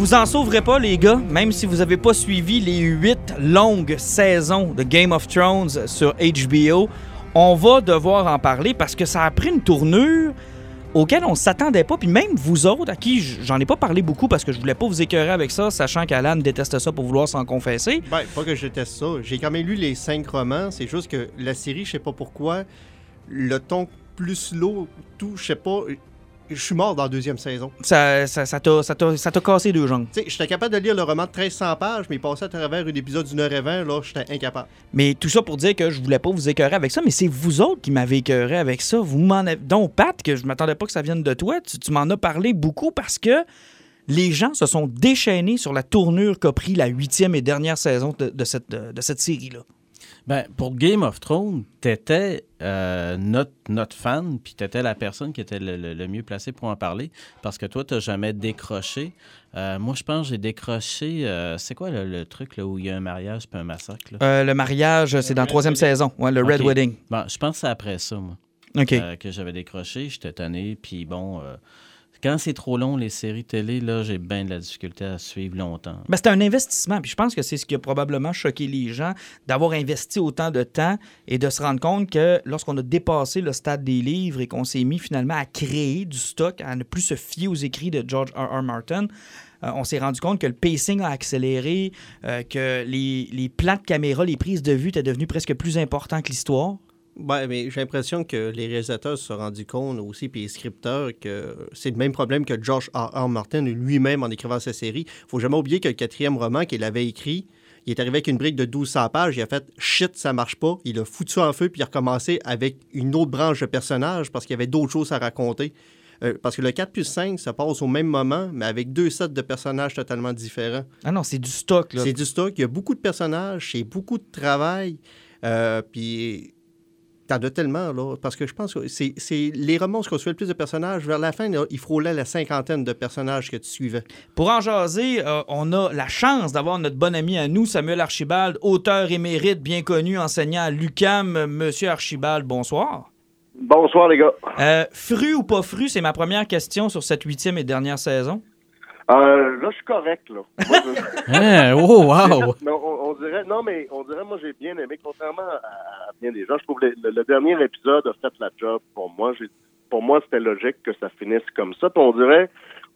Vous en sauverez pas, les gars, même si vous n'avez pas suivi les huit longues saisons de Game of Thrones sur HBO. On va devoir en parler parce que ça a pris une tournure auquel on s'attendait pas. Puis même vous autres, à qui j'en ai pas parlé beaucoup parce que je voulais pas vous écœurer avec ça, sachant qu'Alan déteste ça pour vouloir s'en confesser. Ben, pas que je déteste ça. J'ai quand même lu les cinq romans. C'est juste que la série, je sais pas pourquoi, le ton plus slow, tout, je sais pas. Je suis mort dans la deuxième saison. Ça ça- ça t'a ça t'a- ça t'a cassé deux jambes. Tu sais, j'étais capable de lire le roman de 1300 pages, mais passer à travers un épisode d'une heure et vingt, là, j'étais incapable. Mais tout ça pour dire que je voulais pas vous écœurer avec ça, mais c'est vous autres qui m'avez écœuré avec ça. Vous m'en avez... Donc, Pat, que je m'attendais pas que ça vienne de toi, tu, tu m'en as parlé beaucoup parce que les gens se sont déchaînés sur la tournure qu'a pris la huitième et dernière saison de, de cette, de, de cette série-là. Ben, pour Game of Thrones, t'étais euh, notre, notre fan, puis t'étais la personne qui était le, le- le mieux placée pour en parler, parce que toi, t'as jamais décroché. Euh, moi, je pense que j'ai décroché... euh, c'est quoi le, le truc là, où il y a un mariage puis un massacre? Là? Euh, le mariage, c'est dans la troisième saison, ouais, le Red. Wedding. Bon, je pense que c'est après ça, moi, OK. euh, que j'avais décroché. J'étais tanné, puis bon... quand c'est trop long, les séries télé, là, j'ai bien de la difficulté à suivre longtemps. Ben, un investissement. Puis je pense que c'est ce qui a probablement choqué les gens, d'avoir investi autant de temps et de se rendre compte que lorsqu'on a dépassé le stade des livres et qu'on s'est mis finalement à créer du stock, à ne plus se fier aux écrits de George R. R. Martin, euh, on s'est rendu compte que le pacing a accéléré, euh, que les, les plans de caméra, les prises de vue étaient devenus presque plus importants que l'histoire. Ouais, mais j'ai l'impression que les réalisateurs se sont rendus compte aussi, puis les scripteurs, que c'est le même problème que George R. R. Martin lui-même en écrivant sa série. faut jamais oublier que le quatrième roman qu'il avait écrit, il est arrivé avec une brique de 1200 pages, il a fait « shit, ça marche pas », il a foutu en feu, puis il a recommencé avec une autre branche de personnages parce qu'il y avait d'autres choses à raconter. Euh, parce que le 4 plus 5 se passe au même moment, mais avec deux sets de personnages totalement différents. Ah non, c'est du stock. Là. C'est du stock. Il y a beaucoup de personnages, c'est beaucoup de travail. Euh, puis, t'en as tellement, là. Parce que je pense que c'est c'est les romans où on suivait le plus de personnages. Vers la fin, là, il frôlait la cinquantaine de personnages que tu suivais. Pour en jaser, euh, on a la chance d'avoir notre bon ami à nous, Samuel Archibald, auteur émérite, bien connu, enseignant à l'UCAM. Monsieur Archibald, bonsoir. Bonsoir, les gars. Euh, fru ou pas fru, c'est ma première question sur cette huitième et dernière saison. Euh, là, je suis correct, là. Moi, je- Hein, oh, wow! on, on dirait, non, mais on dirait, moi, j'ai bien aimé, contrairement à, à bien des gens, je trouve que le, le dernier épisode a fait la job pour moi. Pour moi, c'était logique que ça finisse comme ça. Puis on dirait,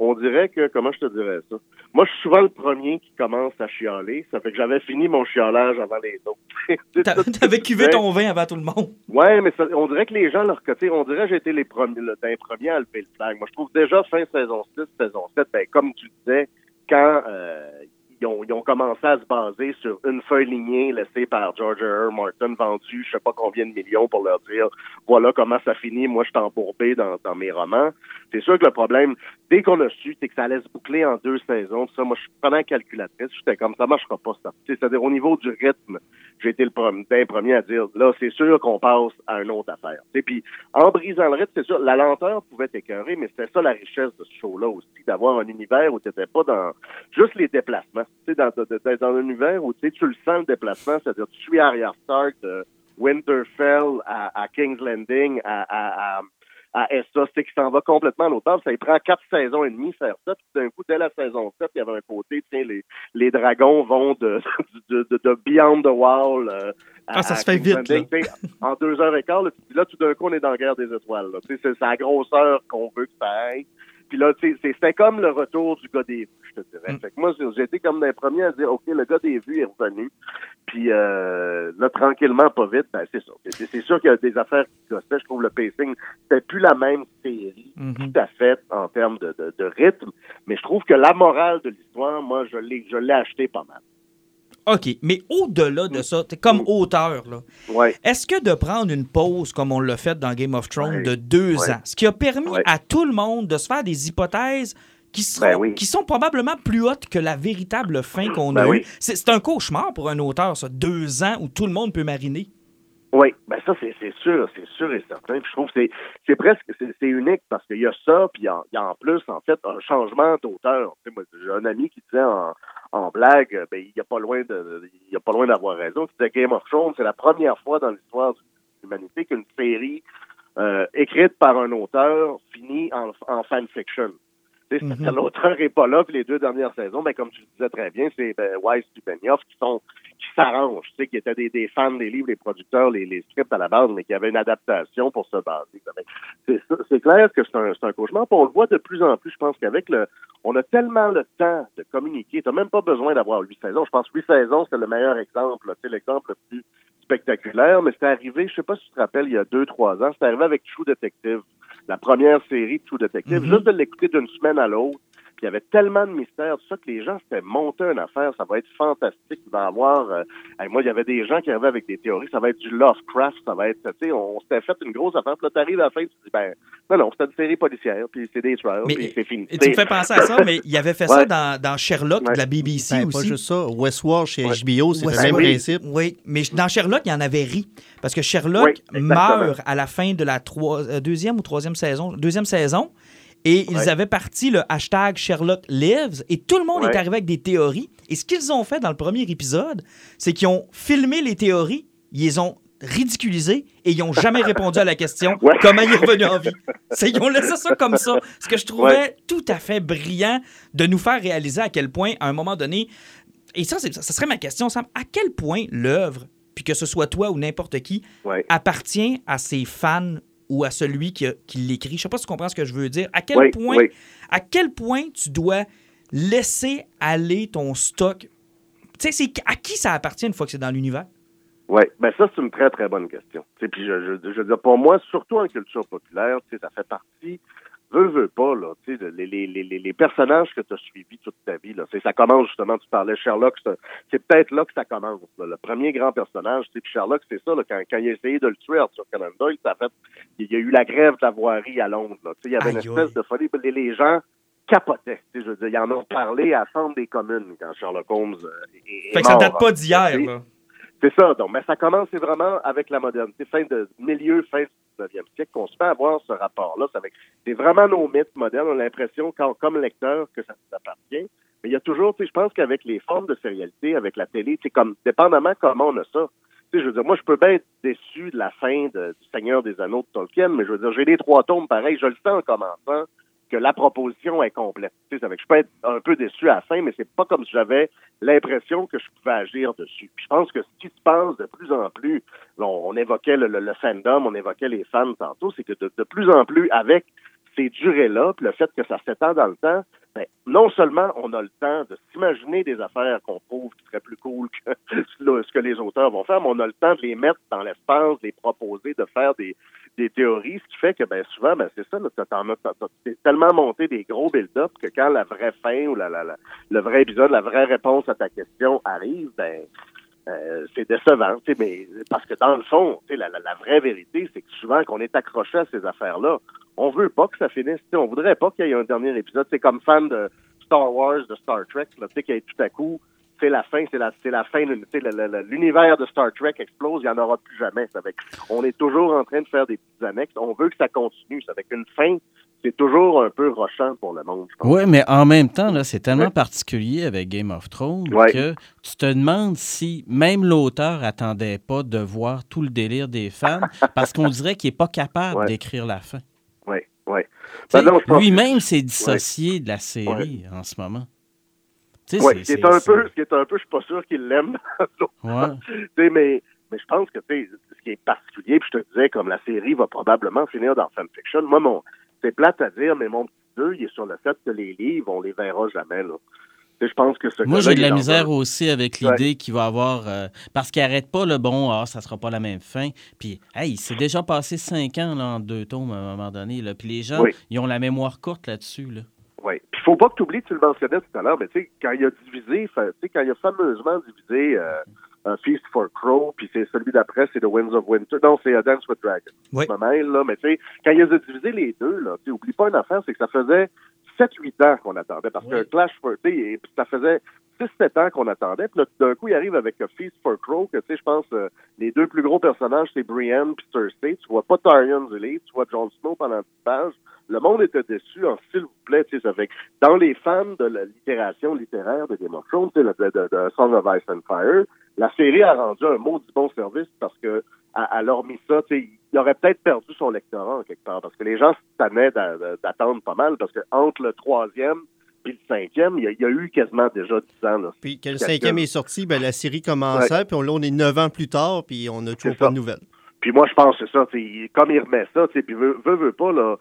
on dirait que, comment je te dirais ça? Moi, je suis souvent le premier qui commence à chialer. Ça fait que j'avais fini mon chialage avant les autres. T'avais cuvé ton vin avant tout le monde. Ouais, mais ça- on dirait que les gens, leur côté, on dirait que j'ai été les premiers, le, d'un premier à lever le flag. Moi, je trouve déjà fin saison 6, saison 7, ben, comme tu disais, quand euh, ils, ont, commencé à se baser sur une feuille lignée laissée par George R. Martin, vendue je sais pas combien de millions pour leur dire voilà comment ça finit, moi je embourbé dans, dans mes romans. C'est sûr que le problème, dès qu'on a su, c'est que ça allait se boucler en deux saisons. Ça, moi, je suis pendant calculatrice, j'étais comme ça marchera pas ça. C'est-à-dire au niveau du rythme, j'ai été le premier, premier à dire là, c'est sûr qu'on passe à une autre affaire. Sais, Puis en brisant le rythme, c'est sûr, la lenteur pouvait t'écœurer, mais c'était ça la richesse de ce show-là aussi, d'avoir un univers où tu n'étais pas dans juste les déplacements. Tu sais, dans, dans, dans- dans un univers où tu tu le sens le déplacement, c'est-à-dire tu suis Arya Stark de Winterfell à, à King's Landing à, à, à à Essa, c'est qu'il s'en va complètement à table. Ça il prend quatre saisons et demie faire ça. Puis d'un coup, dès la saison 7, il y avait un côté, tiens, les, les dragons vont de, de, de, de Beyond the Wall euh, à, Ah, ça se à fait King's vite, Landing. Tu En deux heures et quart, là, tu tout d'un coup, on est dans la guerre des étoiles. Tu c'est la grosseur qu'on veut que ça aille. Puis là, tu sais, c'est- c'était comme le retour du gars des vues, je te dirais. Mm. Fait que moi, été comme les premiers à dire, OK, le gars des vues est revenu. Puis euh, là, tranquillement, pas vite, ben c'est ça. C'est- sûr qu'il y a des affaires qui gossaient. Je trouve le pacing, c'était plus la même série, Mhm. tout à fait, en termes de, de, de rythme. Mais je trouve que la morale de l'histoire, moi, je l'ai je l'ai acheté pas mal. OK, mais au-delà de ça, t'es comme auteur, là, Ouais. est-ce que de prendre une pause, comme on l'a fait dans Game of Thrones, Ouais. de deux Ouais. ans, ce qui a permis à tout le monde de se faire des hypothèses qui, seront, Ben oui. qui sont probablement plus hautes que la véritable fin qu'on Ben a oui. eue? C'est un cauchemar pour un auteur, ça, deux ans où tout le monde peut mariner. Oui, ben ça, c'est sûr, c'est sûr et certain. Puis je trouve que c'est- c'est presque, c'est unique parce qu'il y a ça, puis il y a- il y, a en plus, en fait, un changement d'auteur. Tu sais, moi, J'ai un ami qui disait en, en blague, ben, il n'y a pas loin de, il y a pas loin d'avoir raison, qui disait Game of Thrones, c'est la première fois dans l'histoire de l'humanité qu'une série euh, écrite par un auteur finit en, en fanfiction. Mhm. L'auteur n'est pas là, puis les deux dernières saisons, ben, comme tu le disais très bien, c'est ben, Weiss et Benioff qui sont qui s'arrangent, tu sais, qui étaient des, des fans des livres, les producteurs, les, les scripts à la base, mais qui avaient une adaptation pour se baser. C'est clair que c'est un, un cauchemar, puis on le voit de plus en plus. Je pense qu'avec le, on a tellement le temps de communiquer. T'as même pas besoin d'avoir huit saisons. Je pense que huit saisons, c'est le meilleur exemple, c'est l'exemple le plus spectaculaire, mais c'est arrivé, je sais pas si tu te rappelles, il y a deux, trois ans, c'est arrivé avec True Detective, la première série de True Detective, Mhm. juste de l'écouter d'une semaine à l'autre. Puis il y avait tellement de mystères, tout ça, que les gens s'étaient monté une affaire, ça va être fantastique, il va y avoir... euh, hey, moi, il y avait des gens qui arrivaient avec des théories, ça va être du Lovecraft, ça va être, tu sais, on s'était fait une grosse affaire, puis là, t'arrives à la fin, tu te dis, ben, non, non, c'était une série policière, puis c'est des trials, Mais- puis c'est fini. Et tu me fais penser à ça, mais il avait fait ça dans, dans Sherlock Ouais. de la BBC Ben, pas aussi. juste ça. Westworld chez Ouais. HBO, c'est le même oui. principe. Oui, mais dans Sherlock, il y en avait ri. Parce que Sherlock Oui, meurt à la fin de la trois- euh, deuxième ou troisième saison. Deuxième saison. Et ils Ouais. avaient parti le hashtag Sherlock Lives et tout le monde est arrivé avec des théories. Et ce qu'ils ont fait dans le premier épisode, c'est qu'ils ont filmé les théories, ils les ont ridiculisées et ils n'ont jamais répondu à la question Ouais. comment il est revenu en vie. C'est- Ils ont laissé ça comme ça. Ce que je trouvais tout à fait brillant de nous faire réaliser à quel point, à un moment donné, et ça, c'est- ça serait ma question, Sam, à quel point l'œuvre, puis que ce soit toi ou n'importe qui, appartient à ses fans ou à celui qui, qui l'écrit. Je sais pas si tu comprends ce que je veux dire. À quel Oui, point, oui. à quel point tu dois laisser aller ton stock? Tu sais, c'est à qui ça appartient une fois que c'est dans l'univers? Oui, ben ça, c'est une très, très bonne question. Puis je, je, je veux dire, pour moi, surtout en culture populaire, tu sais, ça fait partie, veux, veux pas, là, tu sais, les, les, les, les- personnages que tu as suivis toute ta vie, là, ça commence justement, tu parlais Sherlock, c'est c'est peut-être là que ça commence, là, le premier grand personnage, tu sais, puis Sherlock, c'est ça, là, quand, quand il a essayé de le tuer, Arthur Conan Doyle, ça fait, il y a eu la grève de la voirie à Londres, là, tu sais, il y avait une espèce de folie, les, les gens capotaient, tu sais, je veux dire, ils en ont parlé à la Chambre des communes quand Sherlock Holmes euh, est, est Fait que ça date pas hein. d'hier, là. C'est ça, donc, mais ça commence vraiment avec la modernité, fin de milieu, fin du 19e siècle, qu'on se fait avoir ce rapport-là. C'est vraiment nos mythes modernes. On a l'impression, comme lecteur, que ça nous appartient. Mais il y a toujours, tu sais, je pense qu'avec les formes de sérialité, avec la télé, c'est comme, dépendamment comment on a ça. Tu sais, je veux dire, moi, je peux bien être déçu de la fin de- du Seigneur des Anneaux de Tolkien, mais je veux dire, j'ai les trois tomes pareil, je le sens en commençant que la proposition est complète. Tu sais, je peux être un peu déçu à la fin, mais c'est pas comme si j'avais l'impression que je pouvais agir dessus. Puis je pense que ce qui se passe de plus en plus, on, évoquait le, fandom, on évoquait les fans tantôt, c'est que de, plus en plus, avec ces durées-là, le fait que ça s'étend dans le temps, ben, non seulement on a le temps de s'imaginer des affaires qu'on trouve qui seraient plus cool que ce que les auteurs vont faire, mais on a le temps de les mettre dans l'espace, de les proposer, de faire des, des théories, ce qui fait que ben souvent, ben c'est ça, t'es tellement monté des gros build-up que quand la vraie fin ou la, la, la- le vrai épisode, la vraie réponse à ta question arrive, ben euh, c'est décevant, mais parce que dans le fond, la, la, la vraie vérité, c'est que souvent qu'on est accroché à ces affaires-là, on veut pas que ça finisse, on voudrait pas qu'il y ait un dernier épisode. C'est comme fan de Star Wars, de Star Trek, là, qu'il y tout à coup, c'est la fin, c'est la, la fin, l'univers de Star Trek explose, il y en aura plus jamais. On est toujours en train de faire des petites annexes, on veut que ça continue. Ça fait qu'une fin, c'est toujours un peu rochant pour le monde. Oui, mais en même temps, c'est tellement Ouais. particulier avec Game of Thrones Ouais. que tu te demandes si même l'auteur attendait pas de voir tout le délire des fans parce qu'on dirait qu'il n'est pas capable Ouais. d'écrire la fin. Oui, oui. Ben Lui-même s'est dissocié de la série en ce moment. Oui, c'est- ce qui est un peu, ce qui est un peu, je suis pas sûr qu'il l'aime. Ouais. Mais, mais je pense que ce qui est particulier, puis je te disais, comme la série va probablement finir dans fanfiction, moi, mon, c'est plate à dire, mais mon petit deux, il est sur le fait que les livres, on les verra jamais. Là. Je pense que ce Moi, j'ai de il la misère un- aussi avec l'idée qu'il va avoir. euh, parce qu'il arrête pas le bon, ah, ça sera pas la même fin. Puis, hey, c'est déjà passé cinq ans là, en deux tomes à un moment donné. Là, puis les gens, Oui. ils ont la mémoire courte là-dessus. Là. Faut pas que tu oublies, tu le mentionnais tout à l'heure, mais tu sais, quand il a divisé, tu sais, quand il a fameusement divisé euh, un Feast for Crow, puis c'est celui d'après, c'est The Winds of Winter. Non, c'est A Dance with Dragons. Oui. Mêle, là, mais tu sais, quand il a divisé les deux, là, tu oublie pas une affaire, c'est que ça faisait 7-8 ans qu'on attendait, parce Oui. que Clash for, tu sais, et- ça faisait 6-7 ans qu'on attendait, puis d'un coup, il arrive avec A Feast for Crow, que tu sais, je pense, euh, les deux plus gros personnages, c'est Brienne puis Cersei. Tu vois pas Tyrion Zilly, tu vois Jon Snow pendant 10 pages. Le monde était déçu, en s'il vous plaît, tu sais, ça fait que dans les fans de la littération littéraire de Game of Thrones, tu sais, de, de, de Song of Ice and Fire, la série a rendu un mot du bon service parce que à, leur mis ça, tu sais, il aurait peut-être perdu son lectorat en quelque part parce que les gens d'a- d'attendre pas mal parce que entre le troisième puis le cinquième, il y, a, il y a eu quasiment déjà 10 ans. Là. Puis quand le cinquième est sorti, ben, la série commençait, puis on, là, on est neuf ans plus tard, puis on n'a toujours pas de nouvelles. Puis moi, je pense que c'est ça. Comme il remet ça, tu sais, puis veut, veut, veut pas, là,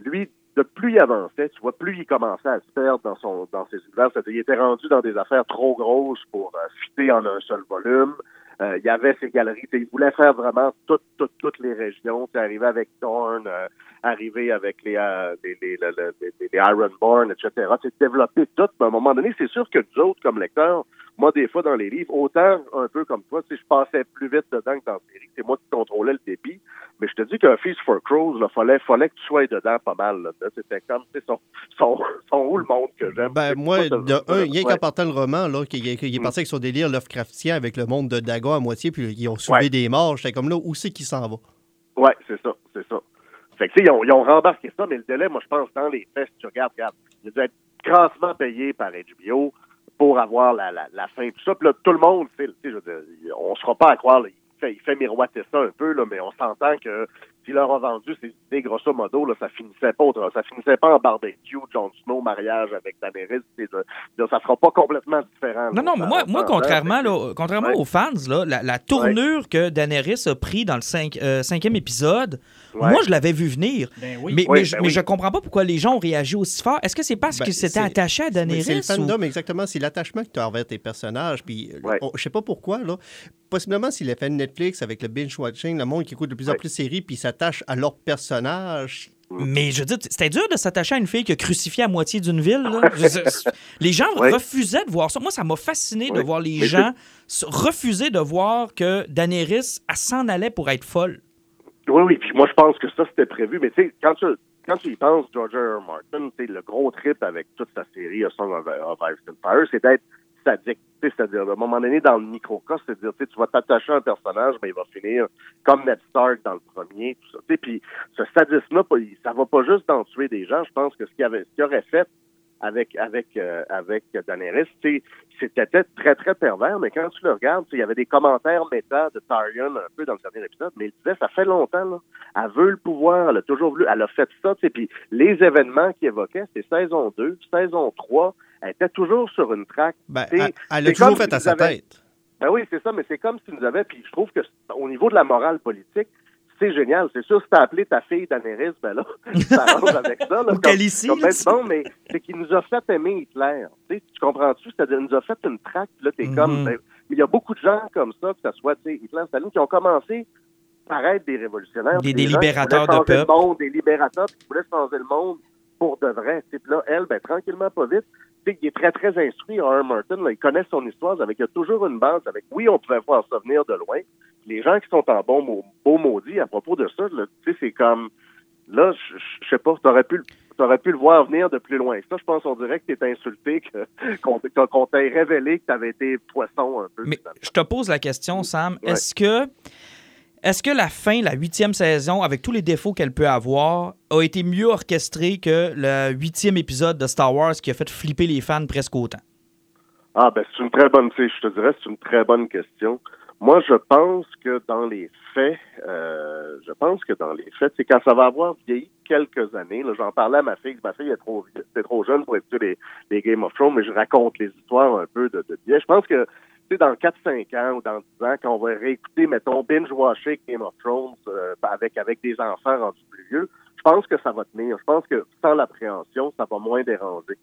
lui, de plus il avançait, tu vois, plus il commençait à se perdre dans, son, dans ses univers. C'est-à-dire, il était rendu dans des affaires trop grosses pour euh, fitter en un seul volume. Euh, il y avait ses galeries. Il voulait faire vraiment toutes, toutes, toutes les régions. Sais, arriver avec Dorne, euh, arriver avec les, euh, les, les, le- le- les, les Ironborn, etc. Tu sais, développer tout. Mais à un moment donné, c'est sûr que nous autres, comme lecteurs, moi, des fois, dans les livres, autant un peu comme toi, tu sais, je passais plus vite dedans que dans la série. C'est moi qui contrôlais le débit. Mais je te dis qu'un Feast for Crows, là, fallait, fallait que tu sois dedans pas mal. Là. C'était comme, tu sais, son, son, son où le monde que j'aime. Ben, moi, ça- de un, rien ouais. qu'en partant le roman, là, qu'il est, Mm. parti avec son délire Lovecraftien avec le monde de Dagon à moitié, puis ils ont soulevé Ouais. des morts. J'étais comme là, où c'est qu'il s'en va? Ouais, c'est ça, c'est ça. Fait que, tu sais, ils ont, ils ont rembarqué ça, mais le délai, moi, je pense, dans les si tu regardes, regarde, il a dû être grassement payé par HBO pour avoir la, la, la fin, tout ça. Puis là, tout le monde, tu sais, tu sais, je veux dire, on sera pas à croire, là, il, fait, il fait miroiter ça un peu, là, mais on s'entend que s'il leur a vendu ces idées, grosso modo, là, ça finissait pas autre- ça finissait pas en barbecue, Jon Snow, mariage avec Daenerys, dire, ça sera pas complètement différent. Non, là, non, on mais moi, moi contrairement, là, contrairement Ouais. aux fans, là, la, la tournure que Daenerys a pris dans le cinq- euh, cinquième épisode, Ouais. moi, je l'avais vu venir. Ben oui. Mais, Oui, mais, je, ben mais oui. je comprends pas pourquoi les gens ont réagi aussi fort. Est-ce que c'est parce Ben, qu'ils s'étaient c'est- attachés à Mais C'est Daenerys? le ou- fandom, exactement. C'est l'attachement que tu as envers tes personnages. Puis, Ouais. on- je sais pas pourquoi, là. Possiblement, s'il a fait Netflix avec le binge-watching, le monde qui écoute de plus en plus de séries, puis s'attache à leurs personnages. Mais je veux dire, c'était dur de s'attacher à une fille qui a crucifié à moitié d'une ville. là. Les gens refusaient de voir ça. Moi, ça m'a fasciné de voir les Mais gens refuser de voir que Daenerys, elle s'en allait pour être folle. Oui, oui, puis moi je pense que ça c'était prévu, mais tu sais, quand tu quand tu y penses, George R. R. Martin, le gros trip avec toute sa série A Song of, of Ice and Fire, c'est d'être sadique. C'est-à-dire, à un moment donné, dans le microcosme, c'est-à-dire, tu vas t'attacher à un personnage, mais il va finir comme Ned Stark dans le premier, tout ça. Puis ce sadisme-là, ça va pas juste d'en tuer des gens. Je pense que ce qu'il avait, ce qu'il aurait fait avec avec euh, avec Daenerys, c'était très très pervers, mais quand tu le regardes, il y avait des commentaires méta de Tyrion un peu dans le dernier épisode, mais il disait ça fait longtemps là, elle veut le pouvoir, elle a toujours voulu, elle a fait ça, tu puis les événements qu'il évoquait, c'est saison 2, saison 3, elle était toujours sur une track. Ben, elle, elle a toujours fait si à sa avez- tête. Ben oui, c'est ça, mais c'est comme si nous avait, puis je trouve que au niveau de la morale politique, c'est génial. C'est sûr, si t'as appelé ta fille Daenerys, ben là, ça rentre avec ça. Là, comme- Khaleesi, comme là, bon, mais c'est qu'il nous a fait aimer Hitler. Tu comprends-tu? C'est-à-dire, il nous a fait une traque, là, t'es Mhm. comme... ben, il y a beaucoup de gens comme ça, que ce soit, Hitler, Staline, qui ont commencé par être des révolutionnaires. Des- libérateurs de peuple. monde, des libérateurs qui voulaient changer le monde pour de vrai. Puis là, elle, ben, tranquillement, pas vite, sais, il est très, très instruit, R. Martin, là, il connaît son histoire, avec, il y a toujours une base avec, oui, on pouvait voir ça venir de loin. Les gens qui sont en bon mot, beau maudit à propos de ça, tu sais, c'est comme, là, je- sais pas, t'aurais pu, le- t'aurais pu le voir venir de plus loin. Ça, je pense, on dirait que t'es insulté, qu'on, qu'on t'ait révélé que t'avais été poisson un peu. Mais finalement. je te pose la question, Sam. Ouais. Est-ce que, est-ce que la fin, la huitième saison, avec tous les défauts qu'elle peut avoir, a été mieux orchestrée que le huitième épisode de Star Wars qui a fait flipper les fans presque autant? Ah, ben, c'est une très bonne, je te dirais, c'est une très bonne question. Moi, je pense que dans les faits, euh, je pense que dans les faits, c'est quand ça va avoir vieilli quelques années, là, j'en parlais à ma fille, ma fille est trop, c'est trop jeune pour écouter les, les Game of Thrones, mais je raconte les histoires un peu de, de bien. Je pense que, dans 4-5 ans ou dans 10 ans, quand on va réécouter, mettons, binge-watcher Game of Thrones euh, avec, avec des enfants rendus plus vieux, je pense que ça va tenir. Je pense que sans l'appréhension, ça va moins déranger.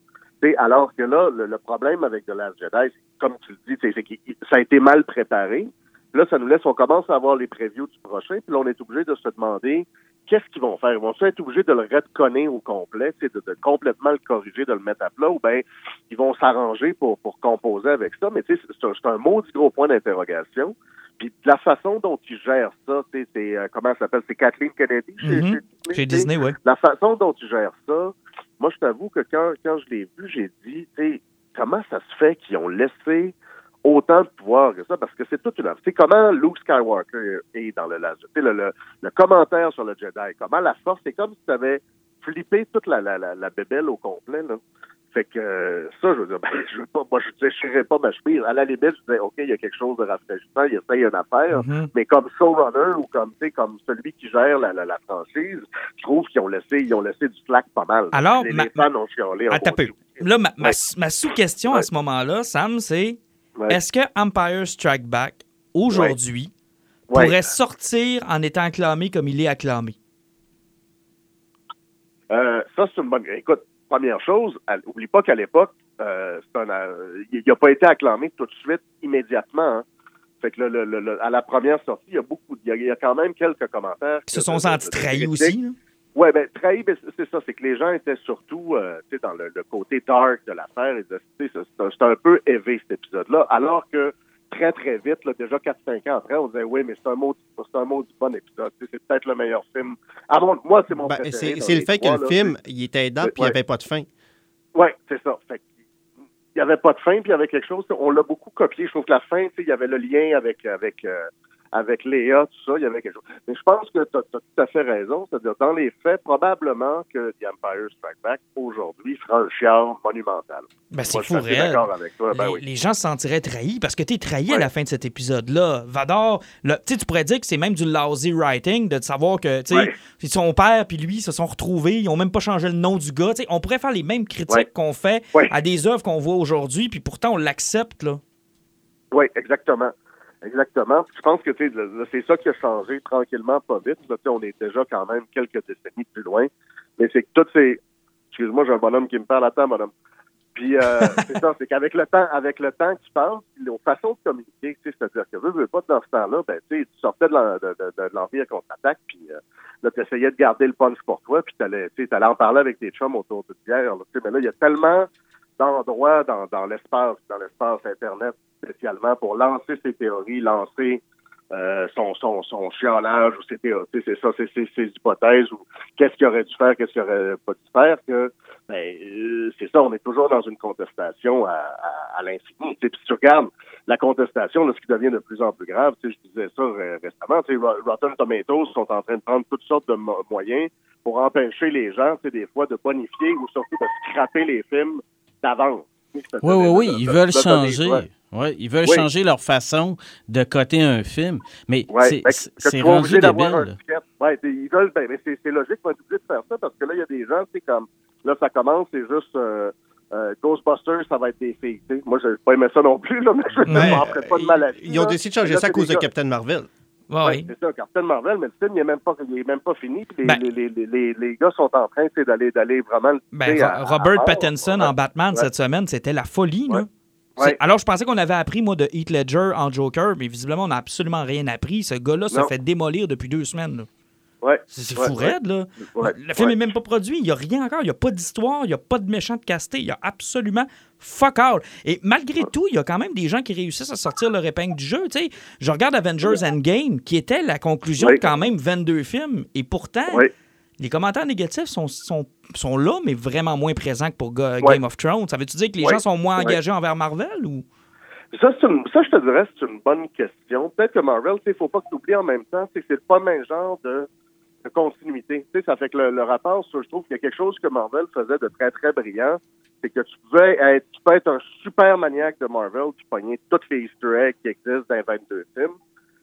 Alors que là, le, le problème avec The Last Jedi, comme tu le dis, c'est que ça a été mal préparé. Là, ça nous laisse, on commence à avoir les previews du prochain, puis là, on est obligé de se demander qu'est-ce qu'ils vont faire? Ils vont être obligés de le redconner au complet, de, de complètement le corriger, de le mettre à plat, ou bien ils vont s'arranger pour, pour composer avec ça? Mais c'est un, un maudit gros point d'interrogation. Puis de la façon dont ils gèrent ça, c'est euh, comment ça s'appelle? C'est Kathleen Kennedy chez, Mhm. Chez Disney, oui. La façon dont ils gèrent ça, moi je t'avoue que quand, quand je l'ai vu, j'ai dit, tu sais, comment ça se fait qu'ils ont laissé autant de pouvoir que ça, parce que c'est toute une... Tu sais, comment Luke Skywalker est dans le laser. Tu sais, le, le, le commentaire sur le Jedi, comment la force, c'est comme si tu avais flippé toute la, la, la, la bébelle au complet, là. Fait que euh, ça, je veux dire, ben, je veux pas, moi, je déchirerais pas ma chemise. À la limite, je disais, OK, il y a quelque chose de rafraîchissant, il essaye une affaire, Mhm. mais comme showrunner ou comme, tu sais, comme celui qui gère la, la, la franchise, je trouve qu'ils ont laissé, ils ont laissé du slack pas mal. Alors, les, ma- les fans ont chialé. Là, ma, ma- Ouais. ma sous-question à ce moment-là, Sam, c'est Ouais. est-ce que Empire Strike Back, aujourd'hui, Ouais. pourrait sortir en étant acclamé comme il est acclamé? Euh, ça, c'est une bonne. Écoute, première chose, à- oublie pas qu'à l'époque, euh, un, euh, il n'a pas été acclamé tout de suite, immédiatement. hein. Fait que le, le- le- le- à la première sortie, il y a beaucoup, il y a, il y a quand même quelques commentaires Qui se sont sentis trahis aussi. là? Ouais, ben trahi, ben, c'est ça, c'est que les gens étaient surtout, euh, tu sais, dans le, le côté dark de l'affaire. et de- tu sais, C'est c'est un, peu élevé cet épisode-là, alors que très très vite, là, déjà 4-5 ans après, on disait oui, mais c'est un mot, c'est un mot du bon épisode. C'est peut-être le meilleur film. Ah bon, moi c'est mon Ben, préféré. c'est le fait que le là. film, il était aidant puis il n'y avait pas de fin. Oui, c'est ça. Fait il n'y avait pas de fin, puis il y avait quelque chose. On l'a beaucoup copié. Je trouve que la fin, tu sais, il y avait le lien avec avec euh, avec Léa, tout ça, il y avait quelque chose. Mais je pense que tu as, tout à fait raison. C'est-à-dire, dans les faits, probablement que The Empire Strike Back, aujourd'hui, fera un chiard monumental. Ben, c'est fou, réel. d'accord avec toi. Ben les, oui. les gens se sentiraient trahis parce que tu es trahi à la fin de cet épisode-là. Vador, le- tu sais, tu pourrais dire que c'est même du lousy writing de savoir que son père puis lui se sont retrouvés, ils ont même pas changé le nom du gars. On pourrait faire les mêmes critiques qu'on fait à des œuvres qu'on voit aujourd'hui, puis pourtant on l'accepte. là. Oui, exactement. Exactement. Je pense que tu sais, là, c'est ça qui a changé tranquillement, pas vite. Là, on est déjà quand même quelques décennies plus loin. Mais c'est que toutes ces. Excuse-moi, j'ai un bonhomme qui me parle à temps, bonhomme. Puis euh, c'est ça, c'est qu'avec le temps, avec le temps qui passe, nos façons de communiquer, tu sais, c'est-à-dire que veux, veux pas dans ce temps-là, ben tu sais, tu sortais de l'en- de, de, de l'Empire contre-attaque, puis euh, là, tu essayais de garder le punch pour toi, puis t'allais, tu sais, t'allais en parler avec tes chums autour de bière. là, tu sais, mais là, il y a tellement d'endroits dans, l'espace, dans l'espace Internet spécialement pour lancer ses théories, lancer euh, son, son, son chiolage ou ses théories, c'est ça, c'est ses, ses hypothèses ou qu'est-ce qu'il aurait dû faire, qu'est-ce qu'il aurait pas dû faire, que ben, euh, c'est ça, on est toujours dans une contestation à, à, à Puis si tu regardes la contestation, là, ce qui devient de plus en plus grave, je disais ça récemment, Rotten Tomatoes sont en train de prendre toutes sortes de mo- moyens pour empêcher les gens, des fois, de bonifier ou surtout de scraper les films d'avance. C'est- Oui, oui, oui, ils veulent changer. ouais. Ils veulent Oui. changer leur façon de coter un film. Mais Ouais, c'est c'est- c'est rendu obligé d'avoir un débile. Ouais, ils veulent, ben, mais c'est, c'est logique, être obligés de faire ça parce que là, il y a des gens, tu sais, comme, là, ça commence, c'est juste, euh, euh, Ghostbusters, ça va être des filles, tu sais. Moi, j'ai pas aimé ça non plus, là, mais je ne pas de maladie. Ils ont décidé de changer Là, ça à c'est cause de Captain Marvel. Ouais, c'est ça, Captain Marvel, mais le film, il n'est même pas, il est même pas fini. Les, Ben- les, les, les, les gars sont en train d'aller, d'aller vraiment Ben, à- à Robert. Pattinson en Batman Ouais. cette semaine, c'était la folie. là. Alors, je pensais qu'on avait appris, moi, de Heath Ledger en Joker, mais visiblement, on n'a absolument rien appris. Ce gars-là se fait démolir depuis deux semaines. là. Ouais. C'est fou ouais. raide, là. Ouais, Le film n'est même pas produit. Il n'y a rien encore. Il n'y a pas d'histoire. Il n'y a pas de méchant de casté. Il y a absolument fuck all. Et malgré tout, il y a quand même des gens qui réussissent à sortir leur épingle du jeu. Je regarde Avengers Endgame, qui était la conclusion Oui. de quand même 22 films. Et pourtant, Oui. les commentaires négatifs sont, sont, sont là, mais vraiment moins présents que pour. Game of Thrones. Ça veut-tu dire que les gens sont moins engagés envers Marvel ou... Ça, une- ça, je te dirais, c'est une bonne question. Peut-être que Marvel, il ne faut pas que tu oublies en même temps, c'est que c'est pas le même genre de, de continuité. Tu sais, ça fait que le, rapport, je trouve qu'il y a quelque chose que Marvel faisait de très, très brillant. C'est que tu pouvais être, tu peux être un super maniaque de Marvel, puis pogner toutes les easter eggs qui existent dans les 22 films.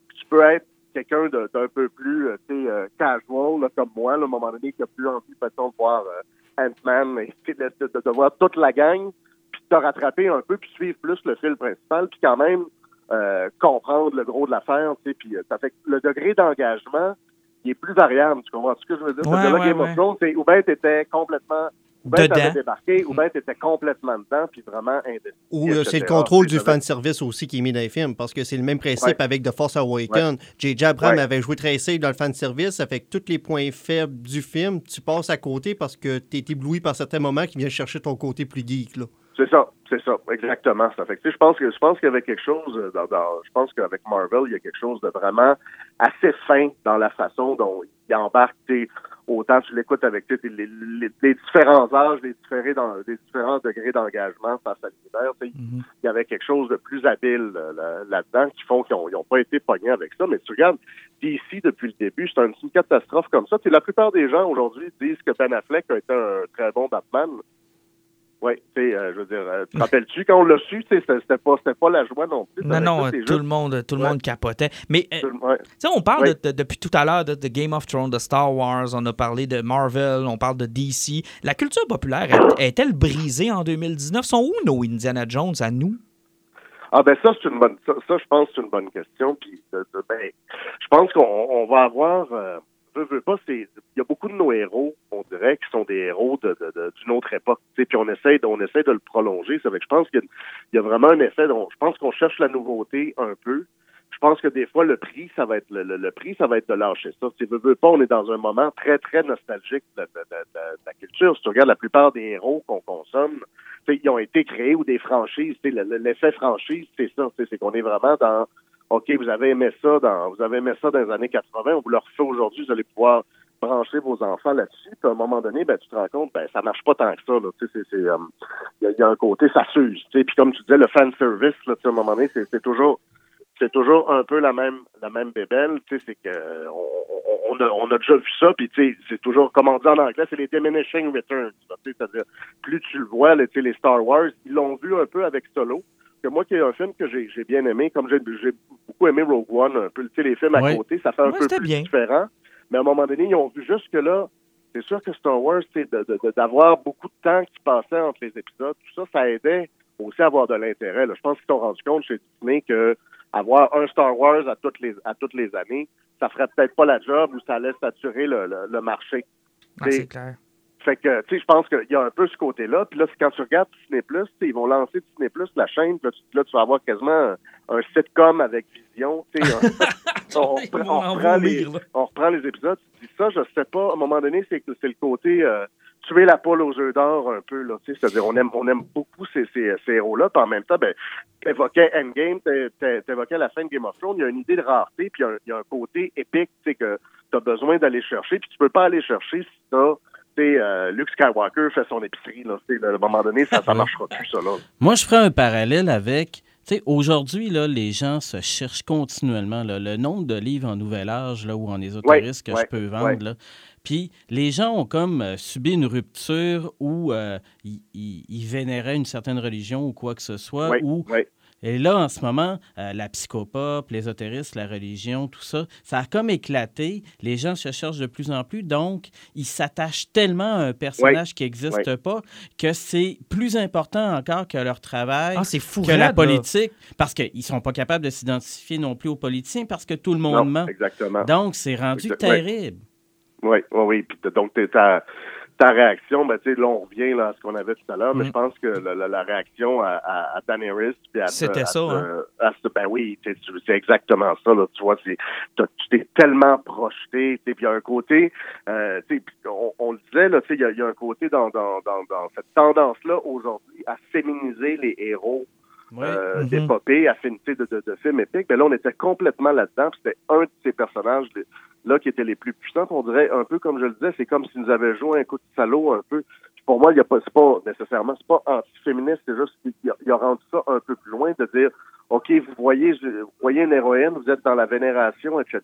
Puis tu peux être quelqu'un d'un peu plus, euh, tu sais, euh, casual, comme moi, là, à un moment donné, qui a plus envie, mettons, de voir euh, Ant-Man, et tu de, voir toute la gang, puis de te rattraper un peu, puis suivre plus le fil principal, puis quand même comprendre le gros de l'affaire, tu sais, puis ça fait que le degré d'engagement, il est plus variable, tu comprends ce que je veux dire? Ouais, C'est-à-dire, là, ouais, Game ouais. of Thrones, c'est ou bien t'étais complètement ou bien t'avais Dedans. débarqué, ou bien t'étais complètement dedans, puis vraiment investi. Ou euh, c'est le contrôle du fan service aussi qui est mis dans les films, parce que c'est le même principe Ouais. avec The Force Awakens. J.J. Abrams Ouais. avait joué très safe dans le fan service, ça fait que tous les points faibles du film, tu passes à côté parce que tu es ébloui par certains moments qui viennent chercher ton côté plus geek. Là. C'est ça, c'est ça, exactement. Ça fait que, tu sais, je pense que je pense qu'il y avait quelque chose euh, dans, dans- je pense qu'avec Marvel, il y a quelque chose de vraiment assez fin dans la façon dont il embarque, autant tu l'écoutes avec les, les- les différents âges, les différents, les différents degrés d'engagement face à l'univers. Mhm. Il y avait quelque chose de plus habile euh, là- là-dedans qui font qu'ils n'ont pas été pognés avec ça. Mais tu regardes, DC depuis le début, c'est une, c'est une catastrophe comme ça. Tu sais, la plupart des gens aujourd'hui disent que Ben Affleck a été un très bon Batman. Oui, tu sais, euh, je veux dire, euh, te rappelles-tu quand on l'a su, tu sais, c'était pas, pas la joie non plus. Non, non, ça, euh, c'est tout juste- le monde, tout le Ouais. monde capotait. Mais euh, ouais. Tu sais, on parle Oui. de- de- depuis tout à l'heure de, de Game of Thrones, de Star Wars, on a parlé de Marvel, on parle de DC. La culture populaire est- est-elle brisée en 2019? Sont où nos Indiana Jones à nous? Ah ben ça c'est une bonne ça, ça, je pense que c'est une bonne question puis euh, euh, ben je pense qu'on on va avoir euh, veux, pas c'est il y a beaucoup de nos héros on dirait qui sont des héros de, d'une autre époque puis on essaie on essaie de le prolonger c'est que je pense qu'il y a- vraiment un effet je pense qu'on cherche la nouveauté un peu je pense que des fois le prix ça va être le, le- prix ça va être de lâcher ça si veux, veux pas on est dans un moment très très nostalgique de, la culture si tu regardes la plupart des héros qu'on consomme ils ont été créés ou des franchises. L'effet franchise, c'est ça. C'est qu'on est vraiment dans OK, vous avez aimé ça dans vous avez aimé ça dans les années 80, on vous le refait aujourd'hui, vous allez pouvoir brancher vos enfants là-dessus. Puis à un moment donné, ben, tu te rends compte, ben, ça marche pas tant que ça. euh, Il y, a- il y a un côté, ça s'use. Puis comme tu disais, le fan service, là, à un moment donné, c'est toujours c'est toujours un peu la même la même bébelle, tu sais, c'est que euh, on, on, a, on a déjà vu ça, puis tu sais, c'est toujours, comme on dit en anglais, c'est les diminishing returns, tu sais, c'est-à-dire, plus tu le vois, sais, les Star Wars, ils l'ont vu un peu avec Solo, que moi, qui est un film que j'ai bien aimé, comme j'ai beaucoup aimé Rogue One, un peu, tu sais, les films à Ouais. côté, ça fait un peu plus bien. différent, mais à un moment donné, ils ont vu jusque-là, c'est sûr que Star Wars, de- d'avoir beaucoup de temps qui passait entre les épisodes, tout ça, ça aidait aussi à avoir de l'intérêt. Je pense qu'ils se sont rendus compte chez Disney que avoir un Star Wars à toutes les à toutes les années, ça ferait peut-être pas la job ou ça allait saturer le, le, le marché. Ah, C'est- c'est clair. Fait que, tu sais, je pense qu'il y a un peu ce côté-là. Puis là, quand tu regardes Disney+, ils vont lancer Disney+, la chaîne, puis là, tu, là, tu vas avoir quasiment un, un sitcom avec vision, tu sais. on, on on en reprend les, là. on reprend les épisodes, tu dis ça, je sais pas, à un moment donné, c'est que c'est le côté euh, tuer la poule aux œufs d'or un peu, là, tu sais, c'est-à-dire on aime, on aime beaucoup ces, ces, ces héros-là, puis en même temps, ben, t'évoquais Endgame, t'é- t'é- t'évoquais la fin de Game of Thrones, il y a une idée de rareté, puis il y a un- il y, a un côté épique, tu sais, que t'as besoin d'aller chercher, puis tu peux pas aller chercher si t'as, euh, Luke Skywalker fait son épicerie, là, à un moment donné, ça, ça marchera plus, ça, là. Moi, je ferais un parallèle avec. Aujourd'hui, les gens se cherchent continuellement. là, le nombre de livres en nouvel âge là, ou en ésotérisme que je peux vendre. là. Puis les gens ont comme euh, subi une rupture où euh, ils, vénéraient une certaine religion ou quoi que ce soit. Ou. Et là, en ce moment, euh, la psychopop, l'ésotérisme, la religion, tout ça, ça a comme éclaté. Les gens se cherchent de plus en plus. Donc, ils s'attachent tellement à un personnage qui n'existe pas que c'est plus important encore que leur travail, Ah, c'est fou. que la là. politique, parce qu'ils ne sont pas capables de s'identifier non plus aux politiciens parce que tout le monde Non, ment. exactement. Donc, c'est rendu terrible. Oui, oui, oui. Puis donc, t'es- ta, réaction, ben, tu sais, là, on revient là, à ce qu'on avait tout à l'heure, mais Mm. je pense que la, la- la réaction à, à, à Daenerys, puis à C'était à ça, ce- hein? ce- ben oui, tu sais, tu- c'est exactement ça, là. Tu vois, c'est, t'as- tu t'es tellement projeté, puis il y a un côté, euh, on, on le disait, là, tu sais, il y y a un côté dans, dans, dans, dans cette tendance-là aujourd'hui à féminiser les héros Oui. euh, Mhm. d'épopées, affinité de, de, de films épiques. Mais là, on était complètement là-dedans. puis C'était un de ces personnages là qui étaient les plus puissants. On dirait un peu comme je le disais, c'est comme s'ils nous avaient joué un coup de salaud un peu. Puis pour moi, il y a pas, c'est pas nécessairement, c'est pas anti-féministe, c'est juste qu'il a, il a rendu ça un peu plus loin de dire, ok, vous voyez, vous voyez une héroïne, vous êtes dans la vénération, etc.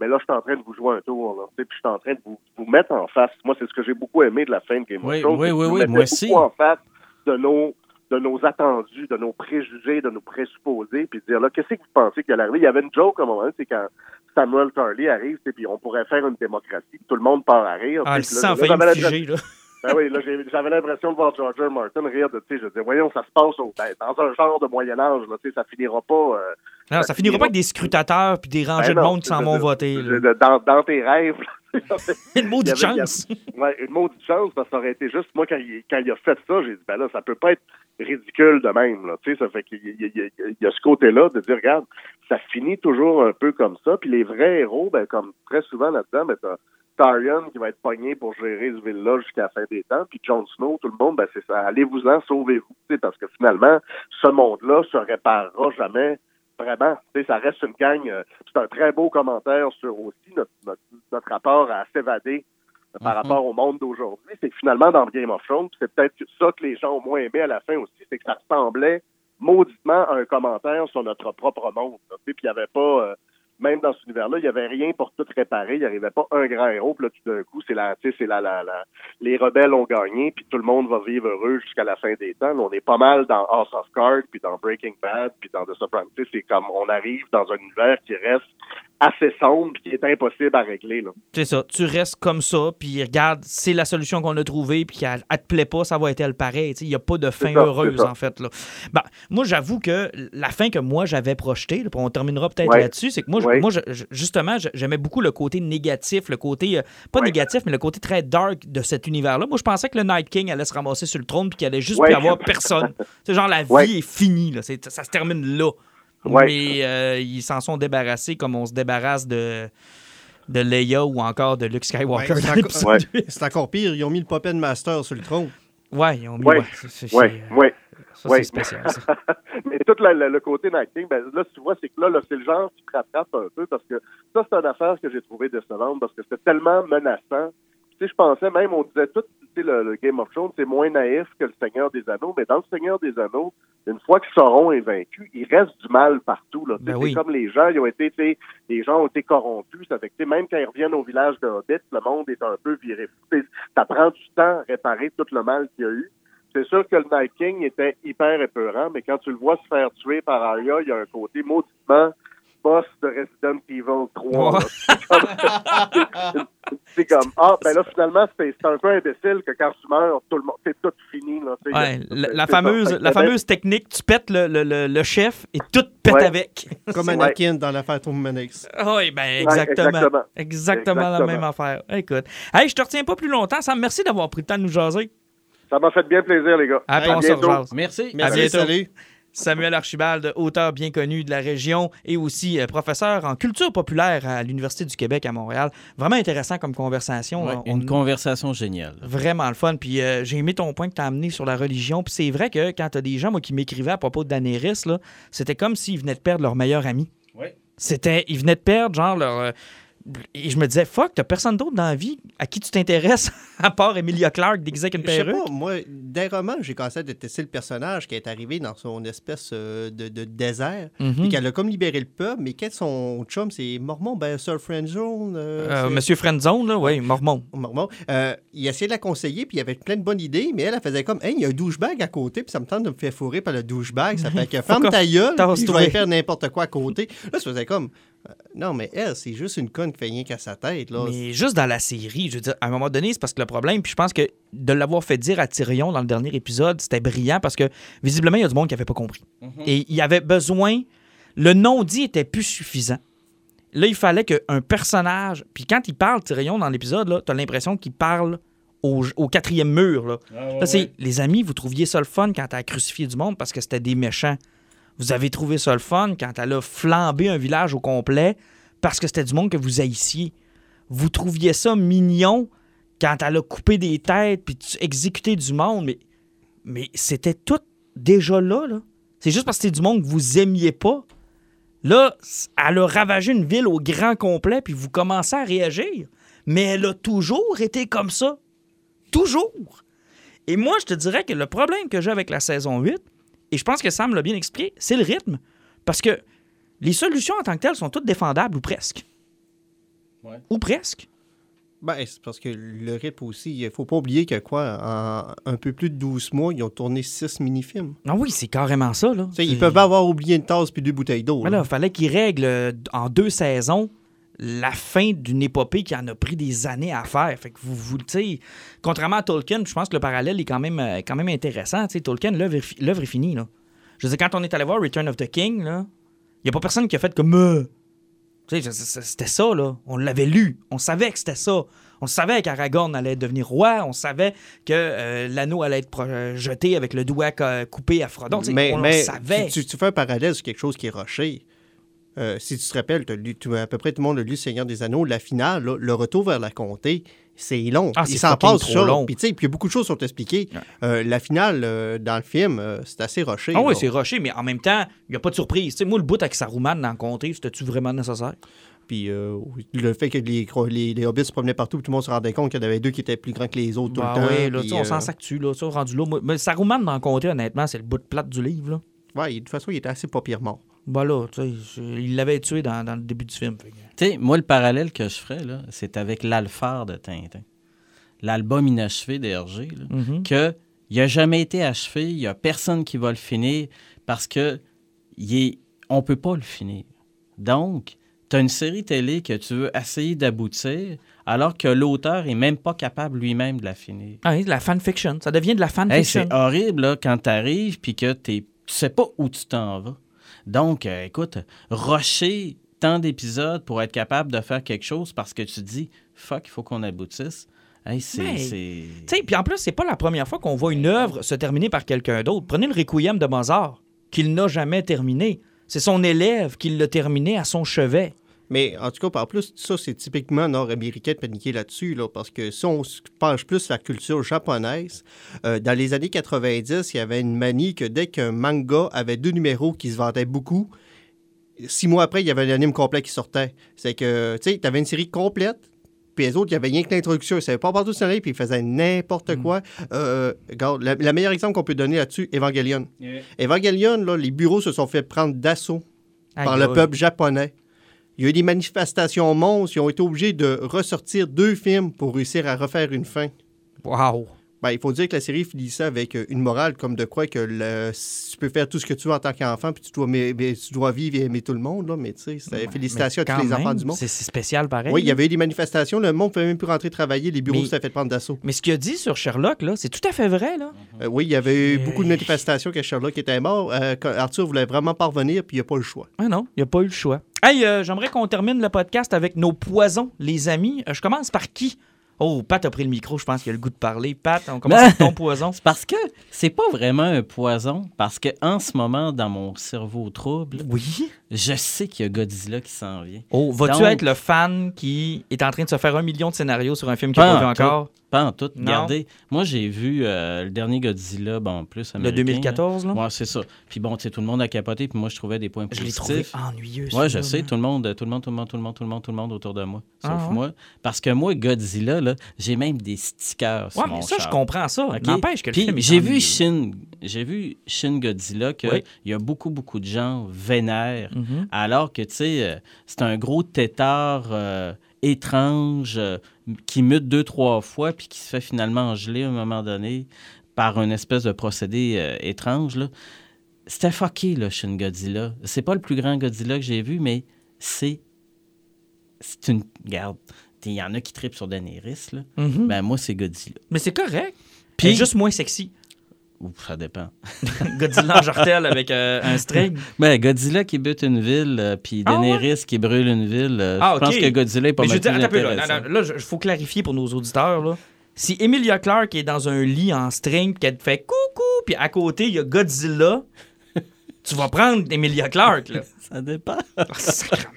Mais là, je suis en train de vous jouer un tour, là. Tu sais, Puis je suis en train de vous, vous mettre en face. Moi, c'est ce que j'ai beaucoup aimé de la fin de Game Oui, of Thrones. oui, oui, oui, mettaient moi aussi. beaucoup en face de nos de nos attendus, de nos préjugés, de nos présupposés, puis dire là, qu'est-ce que vous pensez qu'il allait arriver? Il y avait une joke à un moment, c'est quand Samuel Tarly arrive, puis on pourrait faire une démocratie, tout le monde part à rire. Ah, le sang a là, ben oui, là, j'avais l'impression de voir George R. Martin rire de, tu sais, je disais, voyons, ça se passe au, ben, dans un genre de Moyen-Âge, là, tu sais, ça finira pas, euh, Non, ça finira pas avec des scrutateurs puis des rangées ben de monde qui s'en vont voter. dans, dans tes rêves, là, Une maudite chance. Ouais, une maudite chance, parce que ça aurait été juste, moi, quand il, quand il a fait ça, j'ai dit, ben là, ça peut pas être ridicule de même, là. Tu sais, ça fait qu'il y, a- y y ce côté-là de dire, regarde, ça finit toujours un peu comme ça, puis les vrais héros, ben, comme très souvent là-dedans, ben, t'as Tarion qui va être pogné pour gérer ce ville-là jusqu'à la fin des temps, puis Jon Snow, tout le monde, ben, c'est ça, allez-vous-en, sauvez-vous, tu sais, parce que finalement, ce monde-là se réparera jamais vraiment. Ça reste une gang. euh, c'est un très beau commentaire sur aussi notre, notre, notre rapport à s'évader euh, par Mhm. rapport au monde d'aujourd'hui. C'est que finalement, dans Game of Thrones, c'est peut-être ça que les gens ont moins aimé à la fin aussi, c'est que ça ressemblait mauditement à un commentaire sur notre propre monde. Puis il n'y avait pas, euh, même dans cet univers-là, il n'y avait rien pour tout réparer. Il n'y arrivait pas un grand héros. Puis là, tout d'un coup, c'est la, c'est la, la, la, les rebelles ont gagné, puis tout le monde va vivre heureux jusqu'à la fin des temps. On est pas mal dans House of Cards, puis dans Breaking Bad, puis dans The Sopranos. C'est comme on arrive dans un univers qui reste assez sombre, puis qui est impossible à régler. C'est ça. Tu restes comme ça, puis regarde, c'est la solution qu'on a trouvée, puis elle, elle te plaît pas, ça va être elle pareil. Il n'y a pas de fin ça, heureuse, en fait. Là. Ben, moi, j'avoue que la fin que moi, j'avais projetée, on terminera peut-être Ouais. là-dessus, c'est que moi, Ouais. moi je- justement, j'aimais beaucoup le côté négatif, le côté, euh, pas Ouais. négatif, mais le côté très dark de cet univers-là. Moi, je pensais que le Night King allait se ramasser sur le trône, puis qu'il allait juste plus avoir personne. C'est genre, la vie est finie, là. Ça se termine là. Ouais. Mais euh, ils s'en sont débarrassés comme on se débarrasse de, de Leia ou encore de Luke Skywalker Ouais, c'est encore- Ouais. huit. C'est encore pire, ils ont mis le Puppet Master sur le tronc. Ouais, ils ont mis. Ouais. ouais. Ça, Ouais. c'est spécial, ça. Mais tout la- la- le côté King, ben là, tu vois, c'est que là, là, c'est le genre qui te rattrape un peu parce que ça, c'est une affaire que j'ai trouvé décevante parce que c'était tellement menaçant. Sais, je pensais même, on disait tout, tu sais, le, le Game of Thrones, c'est moins naïf que le Seigneur des Anneaux, mais dans le Seigneur des Anneaux, une fois que Sauron est vaincu, il reste du mal partout. Là. Ben c'est oui. comme les gens, ils ont été, les gens ont été corrompus. Ça fait que, même quand ils reviennent au village de Hobbit, le monde est un peu viré. Ça prend du temps à réparer tout le mal qu'il y a eu. C'est sûr que le Night King était hyper épeurant, mais quand tu le vois se faire tuer par Arya, il y a un côté mauditement boss de Resident Evil 3. là. C'est comme- ah, ben là, finalement, c'est un peu imbécile que quand tu meurs, tout le monde, c'est tout fini. Là, Ouais, la, fameuse, la fameuse technique, tu pètes le, le- le- le chef et tout pète Ouais. avec. Comme Ouais. Anakin dans l'affaire Tourmanix. oui, ben exactement. exactement. exactement. la même affaire. Écoute, hey, je te retiens pas plus longtemps, Sam. Merci d'avoir pris le temps de nous jaser. Ça m'a fait bien plaisir, les gars. Après, À on se bientôt. Merci. Merci, bientôt. salut. Samuel Archibald, auteur bien connu de la région et aussi euh, professeur en culture populaire à l'Université du Québec à Montréal. Vraiment intéressant comme conversation. Ouais, On- une conversation géniale. Vraiment le fun. Puis euh, j'ai aimé ton point que tu as amené sur la religion. Puis c'est vrai que quand tu as des gens moi, qui m'écrivaient à propos de Daenerys, là, c'était comme s'ils venaient de perdre leur meilleur ami. Ouais. C'était, ils venaient de perdre, genre, leur. Et je me disais, fuck, t'as personne d'autre dans la vie à qui tu t'intéresses à part Emilia Clarke déguisée avec une Je sais perruque? pas, moi, des romans, j'ai commencé à détester le personnage qui est arrivé dans son espèce euh, de, de désert. Mhm. Puis qu'elle a comme libéré le peuple, mais quand son chum, c'est Mormon, ben Sir Friendzone. euh, Euh, Monsieur Friendzone, là, oui, Mormon. Mormon. Euh, il essayait de la conseiller, puis il avait plein de bonnes idées, mais elle, elle faisait comme, hey, il y a un douchebag à côté, puis ça me tente de me faire fourrer par le douchebag. Ça fait que ferme ta gueule, puis tasse-toi. vais faire n'importe quoi à côté. Là, ça faisait comme, non, mais elle, c'est juste une conne qui fait rien qu'à sa tête. Là. Mais juste dans la série, je veux dire, à un moment donné, c'est parce que le problème, puis je pense que de l'avoir fait dire à Tyrion dans le dernier épisode, c'était brillant parce que visiblement, il y a du monde qui n'avait pas compris. Et il y avait besoin. Le non-dit était plus suffisant. Là, il fallait qu'un personnage. Puis quand il parle, Tyrion, dans l'épisode, là, t'as l'impression qu'il parle au, au quatrième mur. Là, Là, c'est les amis, vous trouviez ça le fun quand a crucifié du monde parce que c'était des méchants. Vous avez trouvé ça le fun quand elle a flambé un village au complet parce que c'était du monde que vous haïssiez. Vous trouviez ça mignon quand elle a coupé des têtes puis exécuté du monde, mais, c'était tout déjà là. C'est juste parce que c'était du monde que vous aimiez pas. Là, elle a ravagé une ville au grand complet puis vous commencez à réagir. Mais elle a toujours été comme ça. Toujours. Et moi, je te dirais que le problème que j'ai avec la saison 8, et je pense que Sam l'a bien expliqué, c'est le rythme. Parce que les solutions en tant que telles sont toutes défendables ou presque. Ouais. Ou presque. Ben, c'est parce que le rythme aussi, il faut pas oublier que quoi, en un peu plus de 12 mois, ils ont tourné 6 mini-films. Ah oui, c'est carrément ça. Là. Ils peuvent avoir oublié une tasse puis deux bouteilles d'eau. Mais là. là, il fallait qu'ils règlent euh, en deux saisons la fin d'une épopée qui en a pris des années à faire. Fait que vous, vous contrairement à Tolkien, je pense que le parallèle est quand même, euh, quand même intéressant. Tolkien, l'œuvre est, finie. Là. Je veux dire, quand on est allé voir Return of the King, il n'y a pas personne qui a fait comme. Euh, C'était ça, là. On l'avait lu. On savait que c'était ça. On savait qu'Aragorn allait devenir roi. On savait que euh, l'anneau allait être jeté avec le doigt coupé à Frodon. Mais on le savait. Tu, tu fais un parallèle sur quelque chose qui est rushé. Euh, si tu te rappelles, lu- tu- à peu près tout le monde a lu Seigneur des Anneaux. La finale, là, le retour vers la comté, c'est long. Ah, Il s'en passe trop long. Puis il y a beaucoup de choses qui sont expliquées. Euh, la finale, euh, dans le film, euh, c'est assez rushé. Ah oui, c'est rushé, mais en même temps, il n'y a pas de surprise. Tu sais, moi, le bout avec Saruman dans le comté, c'était-tu vraiment nécessaire? Puis oui, le fait que les, cro- les, les hobbits se promenaient partout, tout le monde se rendait compte qu'il y en avait deux qui étaient plus grands que les autres tout Bah le temps. oui, là, on s'en sac-tu, là, ça, rendu là. Mais Saruman dans le comté, honnêtement, c'est le bout de plate du livre, ouais, de toute façon, il était assez pas pire mort. Bah là, tu sais, je- il l'avait tué dans, dans le début du film. fait que- Tu sais, moi, le parallèle que je ferais, là, c'est avec l'Alphard de Tintin. L'album inachevé d'Hergé, Mhm. que il n'a jamais été achevé, il n'y a personne qui va le finir parce que il est, on peut pas le finir. Donc, tu as une série télé que tu veux essayer d'aboutir alors que l'auteur est même pas capable lui-même de la finir. Ah oui, de la fanfiction. Ça devient de la Hey, fanfiction. c'est horrible là, quand tu arrives puis que t'es- tu sais pas où tu t'en vas. Donc, euh, écoute, rusher tant d'épisodes pour être capable de faire quelque chose parce que tu te dis, fuck, il faut qu'on aboutisse. Hey, c'est. Mais, c'est- Tu sais, puis en plus, c'est pas la première fois qu'on voit une œuvre se terminer par quelqu'un d'autre. Prenez le Requiem de Mozart, qu'il n'a jamais terminé. C'est son élève qui l'a terminé à son chevet. Mais en tout cas, en plus, ça, c'est typiquement nord-américain de paniquer là-dessus, là, parce que si on se penche plus sur la culture japonaise, euh, dans les années 90, il y avait une manie que dès qu'un manga avait deux numéros qui se vendaient beaucoup, six mois après, il y avait un anime complet qui sortait. C'est que, tu sais, tu avais une série complète, puis les autres, il n'y avait rien que l'introduction. Ils ne savaient pas partout sur puis ils faisaient n'importe quoi. Euh, regarde, le le meilleur exemple qu'on peut donner là-dessus, Evangelion. Evangelion, là, les bureaux se sont fait prendre d'assaut par le peuple japonais. Il y a eu des manifestations monstres. Ils ont été obligés de ressortir deux films pour réussir à refaire une fin. Wow. Ben, il faut dire que la série finissait avec euh, une morale comme de quoi que le- tu peux faire tout ce que tu veux en tant qu'enfant, puis tu dois, mais- mais tu dois vivre et aimer tout le monde. Là, mais tu sais, c'était félicitations à tous les enfants du monde. C'est spécial pareil. Oui, il y avait eu des manifestations. Le monde ne pouvait même plus rentrer travailler. Les bureaux s'étaient fait prendre d'assaut. Mais ce qu'il a dit sur Sherlock, là, c'est tout à fait vrai, là. Euh, oui, il y avait eu beaucoup de manifestations que Sherlock était mort. Euh, Arthur voulait vraiment pas revenir, puis il n'y a pas eu le choix. Ah non, il n'y a pas eu le choix. Hey, euh, j'aimerais qu'on termine le podcast avec nos poisons, les amis. Je commence par qui? Oh, Pat a pris le micro, je pense qu'il a le goût de parler. Pat, on commence avec ton poison. C'est parce que c'est pas vraiment un poison, parce que en ce moment, dans mon cerveau trouble, Oui. je sais qu'il y a Godzilla qui s'en vient. Oh, vas-tu être le fan qui est en train de se faire un million de scénarios sur un film Pas n'a pas vu encore? Pas en tout. Non. Regardez, moi j'ai vu euh, le dernier Godzilla, bon, plus Le américain. 2014, là? là? Ouais, c'est ça. Puis bon, tu sais, tout le monde a capoté, puis moi je trouvais des points Je l'ai positifs. trouvé ennuyeux. Ouais, je sais, tout le monde, tout le monde, tout le monde, tout le monde, tout le monde, tout le monde autour de moi, sauf Ah ouais? moi. Parce que moi, Godzilla, là, j'ai même des stickers sur Ouais, mon mais ça, je comprends ça. OK? N'empêche que le Puis film est j'ai vu. Shin, j'ai vu Shin Godzilla que Oui. il y a beaucoup beaucoup de gens vénèrent Mhm. alors que tu sais euh, c'est un gros tétard euh, étrange euh, qui mute deux trois fois puis qui se fait finalement geler à un moment donné par une espèce de procédé euh, étrange là. C'était fucké là Shin Godzilla. C'est pas le plus grand Godzilla que j'ai vu mais c'est c'est une garde. Il y en a qui tripent sur Daenerys là. Mhm. Ben moi c'est Godzilla. Mais c'est correct. Puis juste moins sexy. Ouf, ça dépend. Godzilla en jartel avec euh, un string. Ben, Godzilla qui bute une ville, euh, puis Ah Daenerys qui brûle une ville, euh, Ah, je pense que Godzilla est pas Mais je mal plus attends peu, là, il faut clarifier pour nos auditeurs. Là. Si Emilia Clarke est dans un lit en string, qu'elle te fait coucou, puis à côté, il y a Godzilla, tu vas prendre Emilia Clarke. Là. Ça dépend. Sacrément.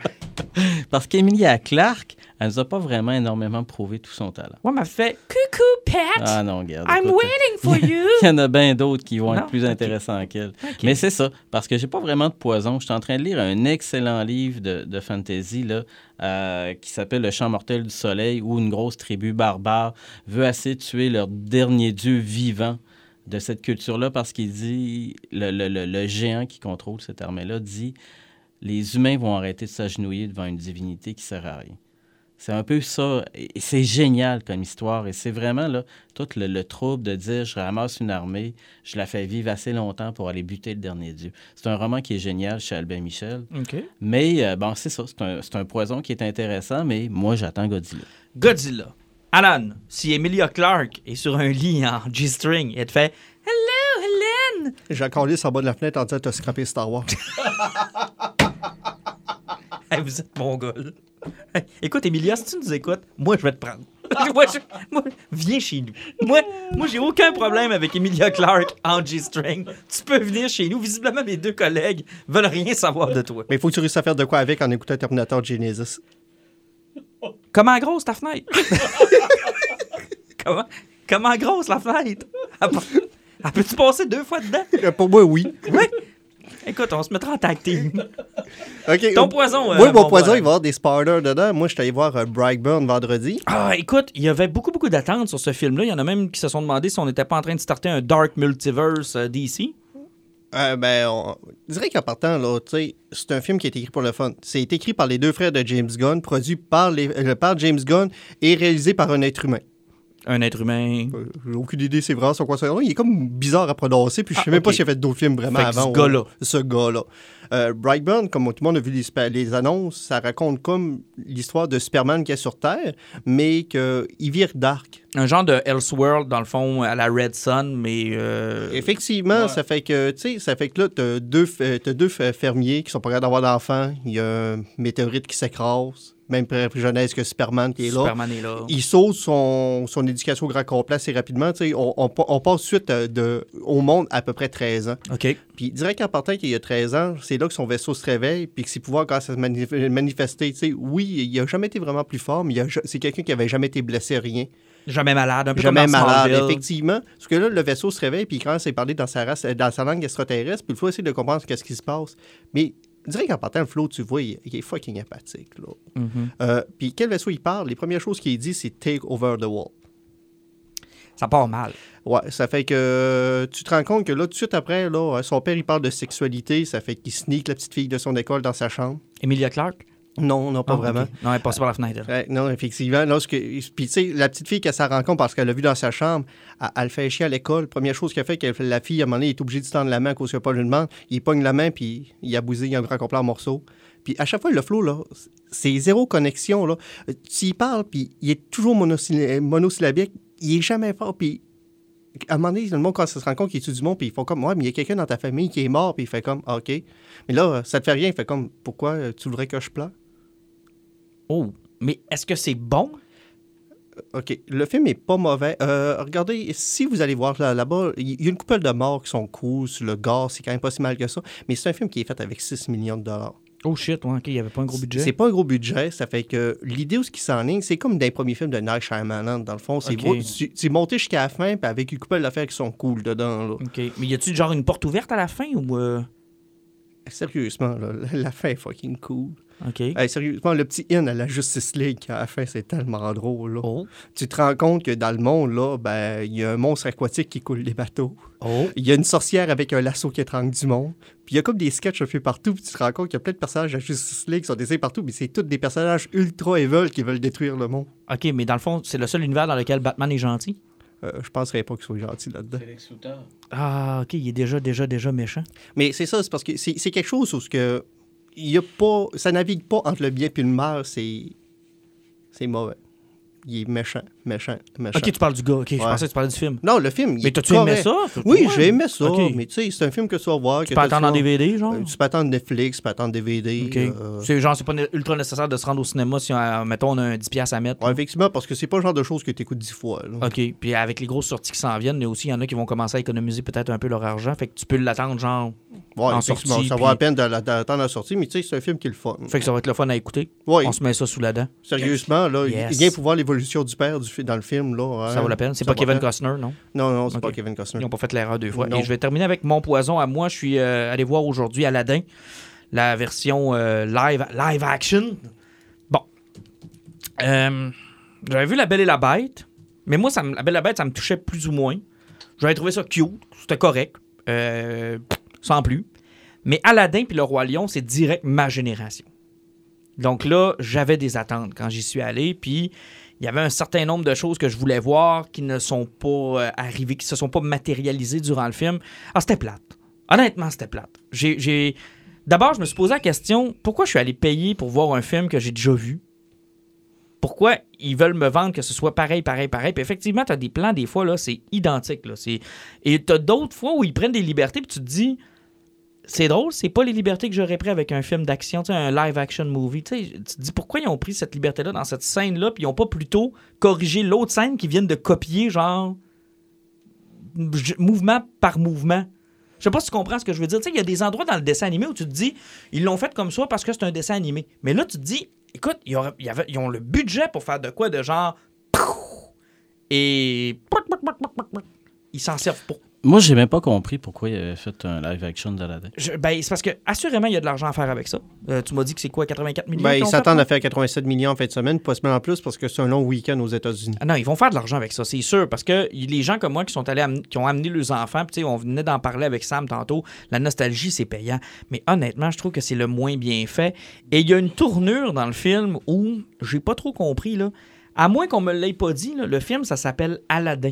Parce qu'Emilia Clarke, elle nous a pas vraiment énormément prouvé tout son talent. Ouais, m'a fait coucou, Pat. Ah non, regarde. I'm écoute, waiting for you. Il y en a bien d'autres qui vont Non? être plus intéressants qu'elle. Mais c'est ça, parce que j'ai pas vraiment de poison. Je suis en train de lire un excellent livre de, de fantasy là, euh, qui s'appelle Le Champ mortel du soleil, où une grosse tribu barbare veut assez tuer leur dernier dieu vivant de cette culture-là, parce qu'il dit, le, le- le- le géant qui contrôle cette armée-là dit, les humains vont arrêter de s'agenouiller devant une divinité qui sert à rien. C'est un peu ça. Et c'est génial comme histoire. Et c'est vraiment là, tout le, le trouble de dire je ramasse une armée, je la fais vivre assez longtemps pour aller buter le dernier dieu. C'est un roman qui est génial chez Albin Michel. OK. Mais euh, bon, c'est ça. C'est un, poison qui est intéressant, mais moi, j'attends Godzilla. Godzilla. Alan, si Emilia Clarke est sur un lit en G-string, elle te fait Hello, Hélène. J'ai collé en bas de la fenêtre en disant T'as scrappé Star Wars. Hey, vous êtes mon gars, là. Hey, écoute, Emilia, si tu nous écoutes, moi, je vais te prendre. moi, je- moi, viens chez nous. Moi, moi j'ai aucun problème avec Emilia Clarke en G-String. Tu peux venir chez nous. Visiblement, mes deux collègues veulent rien savoir de toi. Mais il faut que tu réussisses à faire de quoi avec en écoutant Terminator Genesis. Comment grosse ta fenêtre? comment, comment grosse la fenêtre? Elle peut- elle peux-tu passer deux fois dedans? Euh, Pour moi, oui. Oui. Écoute, on se mettra en tag team. Ton poison. euh, Oui, mon poison, il va y avoir des spoilers dedans. Moi, je suis allé voir euh, Brightburn vendredi. Ah, écoute, il y avait beaucoup, beaucoup d'attentes sur ce film-là. Il y en a même qui se sont demandé si on n'était pas en train de starter un Dark Multiverse euh, DC. Euh, ben, on je dirais qu'en partant, là, tu sais, c'est un film qui est écrit pour le fun. C'est écrit par les deux frères de James Gunn, produit par, les, euh, par James Gunn et réalisé par un être humain. Un être humain. Euh, J'ai aucune idée c'est vraiment son quoi son nom. Il est comme bizarre à prononcer, puis je sais Ah, même pas s'il a fait d'autres films vraiment Fait avant. ce gars-là. Ce gars-là. Euh, Brightburn, comme tout le monde a vu les, annonces, ça raconte comme l'histoire de Superman qui est sur Terre, mais qu'il vire dark. Un genre de Elseworld, dans le fond, à la Red Sun, mais. euh, Effectivement, Ouais. ça fait que, tu sais, ça fait que là, t'as deux, t'as deux fermiers qui sont pas capables d'avoir d'enfants. Il y a un météorite qui s'écrase, même plus jeunesse que Superman qui est là. Superman est là. Il saute son, son éducation au grand complet assez rapidement. On, on, on passe suite euh, de, au monde à peu près 13 ans. OK. Puis direct en partant qu'il y a 13 ans, c'est là que son vaisseau se réveille, puis que ses pouvoirs commencent à se manif- manifester. Tu sais, oui, il a jamais été vraiment plus fort, mais c'est quelqu'un qui avait jamais été blessé, rien. Jamais malade, un peu Jamais comme dans malade, Smallville. effectivement. Parce que là, le vaisseau se réveille, puis il commence à parler dans sa, race, dans sa langue extraterrestre, puis il faut essayer de comprendre qu'est-ce qui se passe. Mais direct en partant, le flow, tu vois, il, il est fucking empathique. Là. Mhm. Euh, puis quel vaisseau il parle? Les premières choses qu'il dit, c'est Take over the world. Ça part mal. Ouais, ça fait que euh, tu te rends compte que là, tout de suite après, là, euh, son père, il parle de sexualité, ça fait qu'il sneak la petite fille de son école dans sa chambre. Emilia Clarke? Non, non, pas Ah, vraiment. Non, elle est passée par la fenêtre. non, effectivement. Lorsque, puis, tu sais, la petite fille qu'elle s'en rend compte parce qu'elle l'a vu dans sa chambre, elle, elle fait chier à l'école. Première chose qu'elle fait, que la fille, à un moment donné, est obligée de se tendre la main a pas une demande. Il pogne la main, puis il a bousé, il a un grand complet en morceaux. Puis à chaque fois, le flow, là, c'est zéro connexion, là. Euh, Tu y parles, puis il est toujours monosylla- monosyllabique. Il est jamais fort, puis à un moment donné, le monde, quand ça se rend compte qu'il est du monde, puis ils font comme, ouais, mais il y a quelqu'un dans ta famille qui est mort, puis il fait comme, Ah, OK. Mais là, ça te fait rien, il fait comme, pourquoi euh, tu voudrais que je pleure? Oh. Mais est-ce que c'est bon? OK. Le film est pas mauvais. Euh, regardez, si vous allez voir là- là-bas, il y a une couple de morts qui sont cool. sur Le gars, c'est quand même pas si mal que ça. Mais c'est un film qui est fait avec 6 millions de dollars. Oh shit, ouais, ok, il n'y avait pas un gros budget. C'est pas un gros budget. Ça fait que l'idée où ce qui s'enligne, c'est comme dans les premiers films de Night Shyamalan. Dans le fond, c'est OK. beau- tu- tu es monté jusqu'à la fin, puis avec une couple d'affaires qui sont cool dedans. Là. OK. Mais y a-tu genre une porte ouverte à la fin ou. euh, Sérieusement, là, la- la fin est fucking cool. OK. Hey, sérieusement, le petit in à la Justice League à la fin, c'est tellement drôle. là. Oh. Tu te rends compte que dans le monde, là, ben, il y a un monstre aquatique qui coule des bateaux. Oh. Il y a une sorcière avec un lasso qui étrangle du monde. Puis il y a comme des sketchs un peu partout. Puis tu te rends compte qu'il y a plein de personnages la Justice League qui sont décédés partout. Mais c'est tous des personnages ultra evil qui veulent détruire le monde. OK, mais dans le fond, c'est le seul univers dans lequel Batman est gentil? Euh, je penserais pas qu'il soit gentil là-dedans. Ah, OK, il est déjà, déjà, déjà méchant. Mais c'est ça, c'est parce que c'est quelque chose où ce que y a pas, ça navigue pas entre le bien et le mal. C'est c'est mauvais. Il est méchant, méchant, méchant. OK, tu parles du gars. OK, je pensais que tu parlais du film. Non, le film. il Mais t'as-tu aimé ça? Oui, j'ai aimé ça. Mais tu sais, c'est un film que tu vas voir. Tu peux attendre en DVD, genre? Euh, Tu peux attendre Netflix, tu peux attendre DVD. OK. euh, C'est genre, c'est pas ultra nécessaire de se rendre au cinéma si, on- mettons, on a un 10$ piastres à mettre. effectivement, parce que c'est pas le genre de choses que tu écoutes dix fois. là. OK. Puis avec les grosses sorties qui s'en viennent, a aussi, il y en a qui vont commencer à économiser peut-être un peu leur argent. Fait que tu peux l'attendre, genre. Ouais, en sortie, ça vaut la peine d'attendre la sortie, mais tu sais, c'est un film qui est le fun. Fait que ça va être le fun à écouter. Ouais, On se met ça sous la dent. sérieusement, là, rien pour voir l'évolution du père du, dans le film. Là, Ça hein. vaut la peine. C'est pas Kevin. Costner, non? Non, non, c'est pas Kevin Costner. Ils n'ont pas fait l'erreur deux fois. Non. Et je vais terminer avec mon poison à moi. Je suis euh, allé voir aujourd'hui Aladdin, la version euh, live, live action. Bon. Euh, J'avais vu La Belle et la Bête, mais moi, ça me- La Belle et la Bête, ça me touchait plus ou moins. J'avais trouvé ça cute, c'était correct, sans plus. Mais Aladdin puis Le Roi Lion, c'est direct ma génération. Donc là, j'avais des attentes quand j'y suis allé, puis il y avait un certain nombre de choses que je voulais voir qui ne sont pas euh, arrivées, qui se sont pas matérialisées durant le film. Ah, c'était plate. Honnêtement, c'était plate. J'ai, D'abord, je me suis posé la question pourquoi je suis allé payer pour voir un film que j'ai déjà vu? Pourquoi ils veulent me vendre que ce soit pareil, pareil, pareil? Puis effectivement, tu as des plans, des fois, là, c'est identique. Là. C'est... Et tu as d'autres fois où ils prennent des libertés, puis tu te dis c'est drôle, c'est pas les libertés que j'aurais pris avec un film d'action, un live action movie. Tu te dis pourquoi ils ont pris cette liberté-là dans cette scène-là, puis ils ont pas plutôt corrigé l'autre scène qui viennent de copier, genre, mouvement par mouvement? Je sais pas si tu comprends ce que je veux dire. Il y a des endroits dans le dessin animé où tu te dis, ils l'ont fait comme ça parce que c'est un dessin animé. Mais là, tu te dis, écoute, ils ont le budget pour faire de quoi de genre. Et. Ils s'en servent pas. Moi, j'ai même pas compris pourquoi il avait fait un live action d'Aladdin. Ben, c'est parce que, assurément, il y a de l'argent à faire avec ça. Euh, tu m'as dit que c'est quoi, 84 millions? Ben, ils s'attendent à faire 87 millions en fin de semaine, possiblement en plus parce que c'est un long week-end aux États-Unis. Ah non, ils vont faire de l'argent avec ça, c'est sûr. Parce que y- les gens comme moi qui sont allés qui ont amené leurs enfants, puis tu sais, on venait d'en parler avec Sam tantôt, la nostalgie, c'est payant. Mais honnêtement, je trouve que c'est le moins bien fait. Et il y a une tournure dans le film où j'ai pas trop compris, là. À moins qu'on me l'ait pas dit, là, le film, ça s'appelle Aladdin.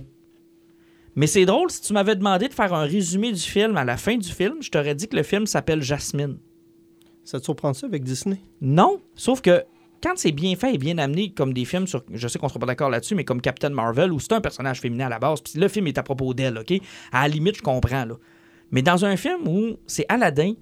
Mais c'est drôle, si tu m'avais demandé de faire un résumé du film à la fin du film, je t'aurais dit que le film s'appelle Jasmine. Ça te surprend ça avec Disney? Non, sauf que quand c'est bien fait et bien amené comme des films sur je sais qu'on sera pas d'accord là-dessus mais comme Captain Marvel où c'est un personnage féminin à la base puis le film est à propos d'elle, OK? À la limite, je comprends là. Mais dans un film où c'est Aladdin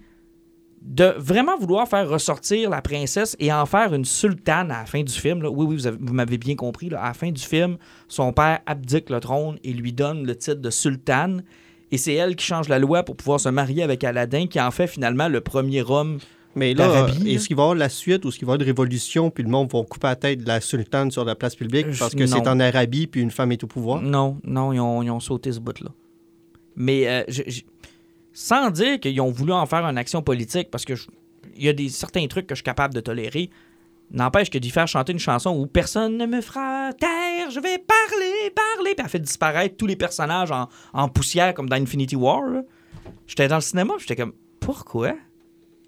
de vraiment vouloir faire ressortir la princesse et en faire une sultane à la fin du film. là. Oui, oui, vous, avez- vous m'avez bien compris. là. À la fin du film, son père abdique le trône et lui donne le titre de sultane. Et c'est elle qui change la loi pour pouvoir se marier avec Aladdin, qui en fait finalement le premier homme Mais là, D'Arabie, est-ce qu'il va y avoir la suite ou est-ce qu'il va y avoir une révolution puis le monde va couper la tête de la sultane sur la place publique Euh, parce que c'est en Arabie puis une femme est au pouvoir? Non, non, ils ont, ils ont sauté ce bout-là. Mais euh, je- je- sans dire qu'ils ont voulu en faire une action politique, parce que je- il y a des certains trucs que je suis capable de tolérer. N'empêche que d'y faire chanter une chanson où personne ne me fera taire, je vais parler, parler, puis elle fait disparaître tous les personnages en, en poussière comme dans Infinity War. J'étais dans le cinéma, j'étais comme pourquoi?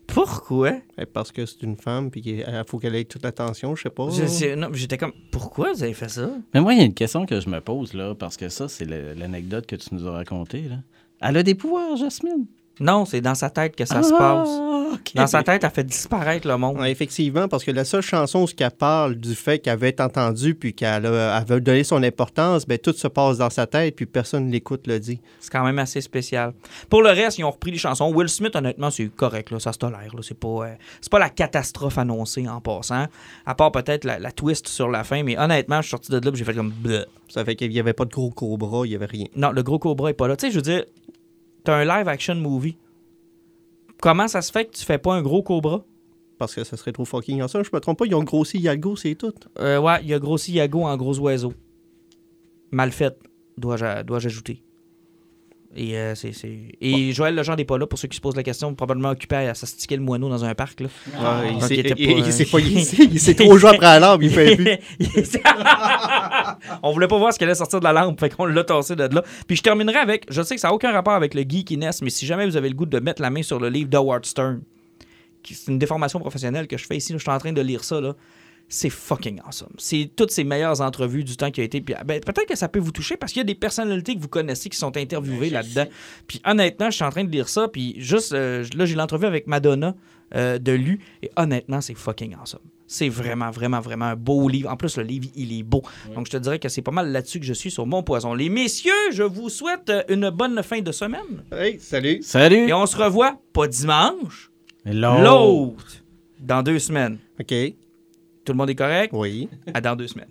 Pourquoi? Parce que c'est une femme puis qu'il faut qu'elle ait toute l'attention, je sais pas. Je- c'est- non, J'étais comme pourquoi vous avez fait ça? Mais moi, il y a une question que je me pose, là, parce que ça, c'est le- l'anecdote que tu nous as racontée. Là. Elle a des pouvoirs, Jasmine. Non, c'est dans sa tête que ça se passe. Ah, ok. Dans sa tête, elle fait disparaître le monde. Ouais, effectivement, parce que la seule chanson où elle parle du fait qu'elle avait été entendue puis qu'elle a- elle veut donner son importance, ben, tout se passe dans sa tête puis personne ne l'écoute le dit. C'est quand même assez spécial. Pour le reste, ils ont repris les chansons. Will Smith, honnêtement, c'est correct. Là, ça se tolère. là. C'est pas, euh, c'est pas la catastrophe annoncée en passant. À part peut-être la, la twist sur la fin. Mais honnêtement, je suis sorti de là et j'ai fait comme. Bleh. Ça fait qu'il n'y avait pas de gros cobra, il n'y avait rien. Non, le gros cobra est pas là. Tu sais, je veux dire, t'as un live action movie. Comment ça se fait que tu fais pas un gros cobra? Parce que ça serait trop fucking awesome. Je me trompe pas, ils ont grossi Yago, c'est tout. Euh, ouais, il a grossi Yago en gros oiseau. Mal fait, dois-je dois ajouter. Et, euh, c'est, c'est- Et Joël Legendre n'est pas là, pour ceux qui se posent la question, probablement occupé à s'astiquer le moineau dans un parc. Là. Il Donc, s'est- il était il- pas, il euh, s'est pas- il s'est- trop joué après la lampe, il fait plus. on voulait pas voir ce qui allait sortir de la lampe, fait qu'on l'a tassé de là. Puis je terminerai avec, je sais que ça n'a aucun rapport avec le geekiness, mais si jamais vous avez le goût de mettre la main sur le livre d'Howard Stern, qui- c'est une déformation professionnelle que je fais ici, là, je suis en train de lire ça, là. C'est fucking awesome. C'est toutes ces meilleures entrevues du temps qui a été. Puis, ben, peut-être que ça peut vous toucher parce qu'il y a des personnalités que vous connaissez qui sont interviewées là-dedans. Puis honnêtement, je suis en train de lire ça. Puis juste, euh, là, j'ai l'entrevue avec Madonna euh, de Lu. Et honnêtement, c'est fucking awesome. C'est vraiment, vraiment, vraiment un beau livre. En plus, le livre, il est beau. Donc, je te dirais que c'est pas mal là-dessus que je suis sur mon poison. Les messieurs, je vous souhaite euh, une bonne fin de semaine. Hey, salut. Salut! Et on se revoit, pas dimanche, L'autre. l'autre, dans deux semaines. OK. Tout le monde est correct? Oui. À dans deux semaines.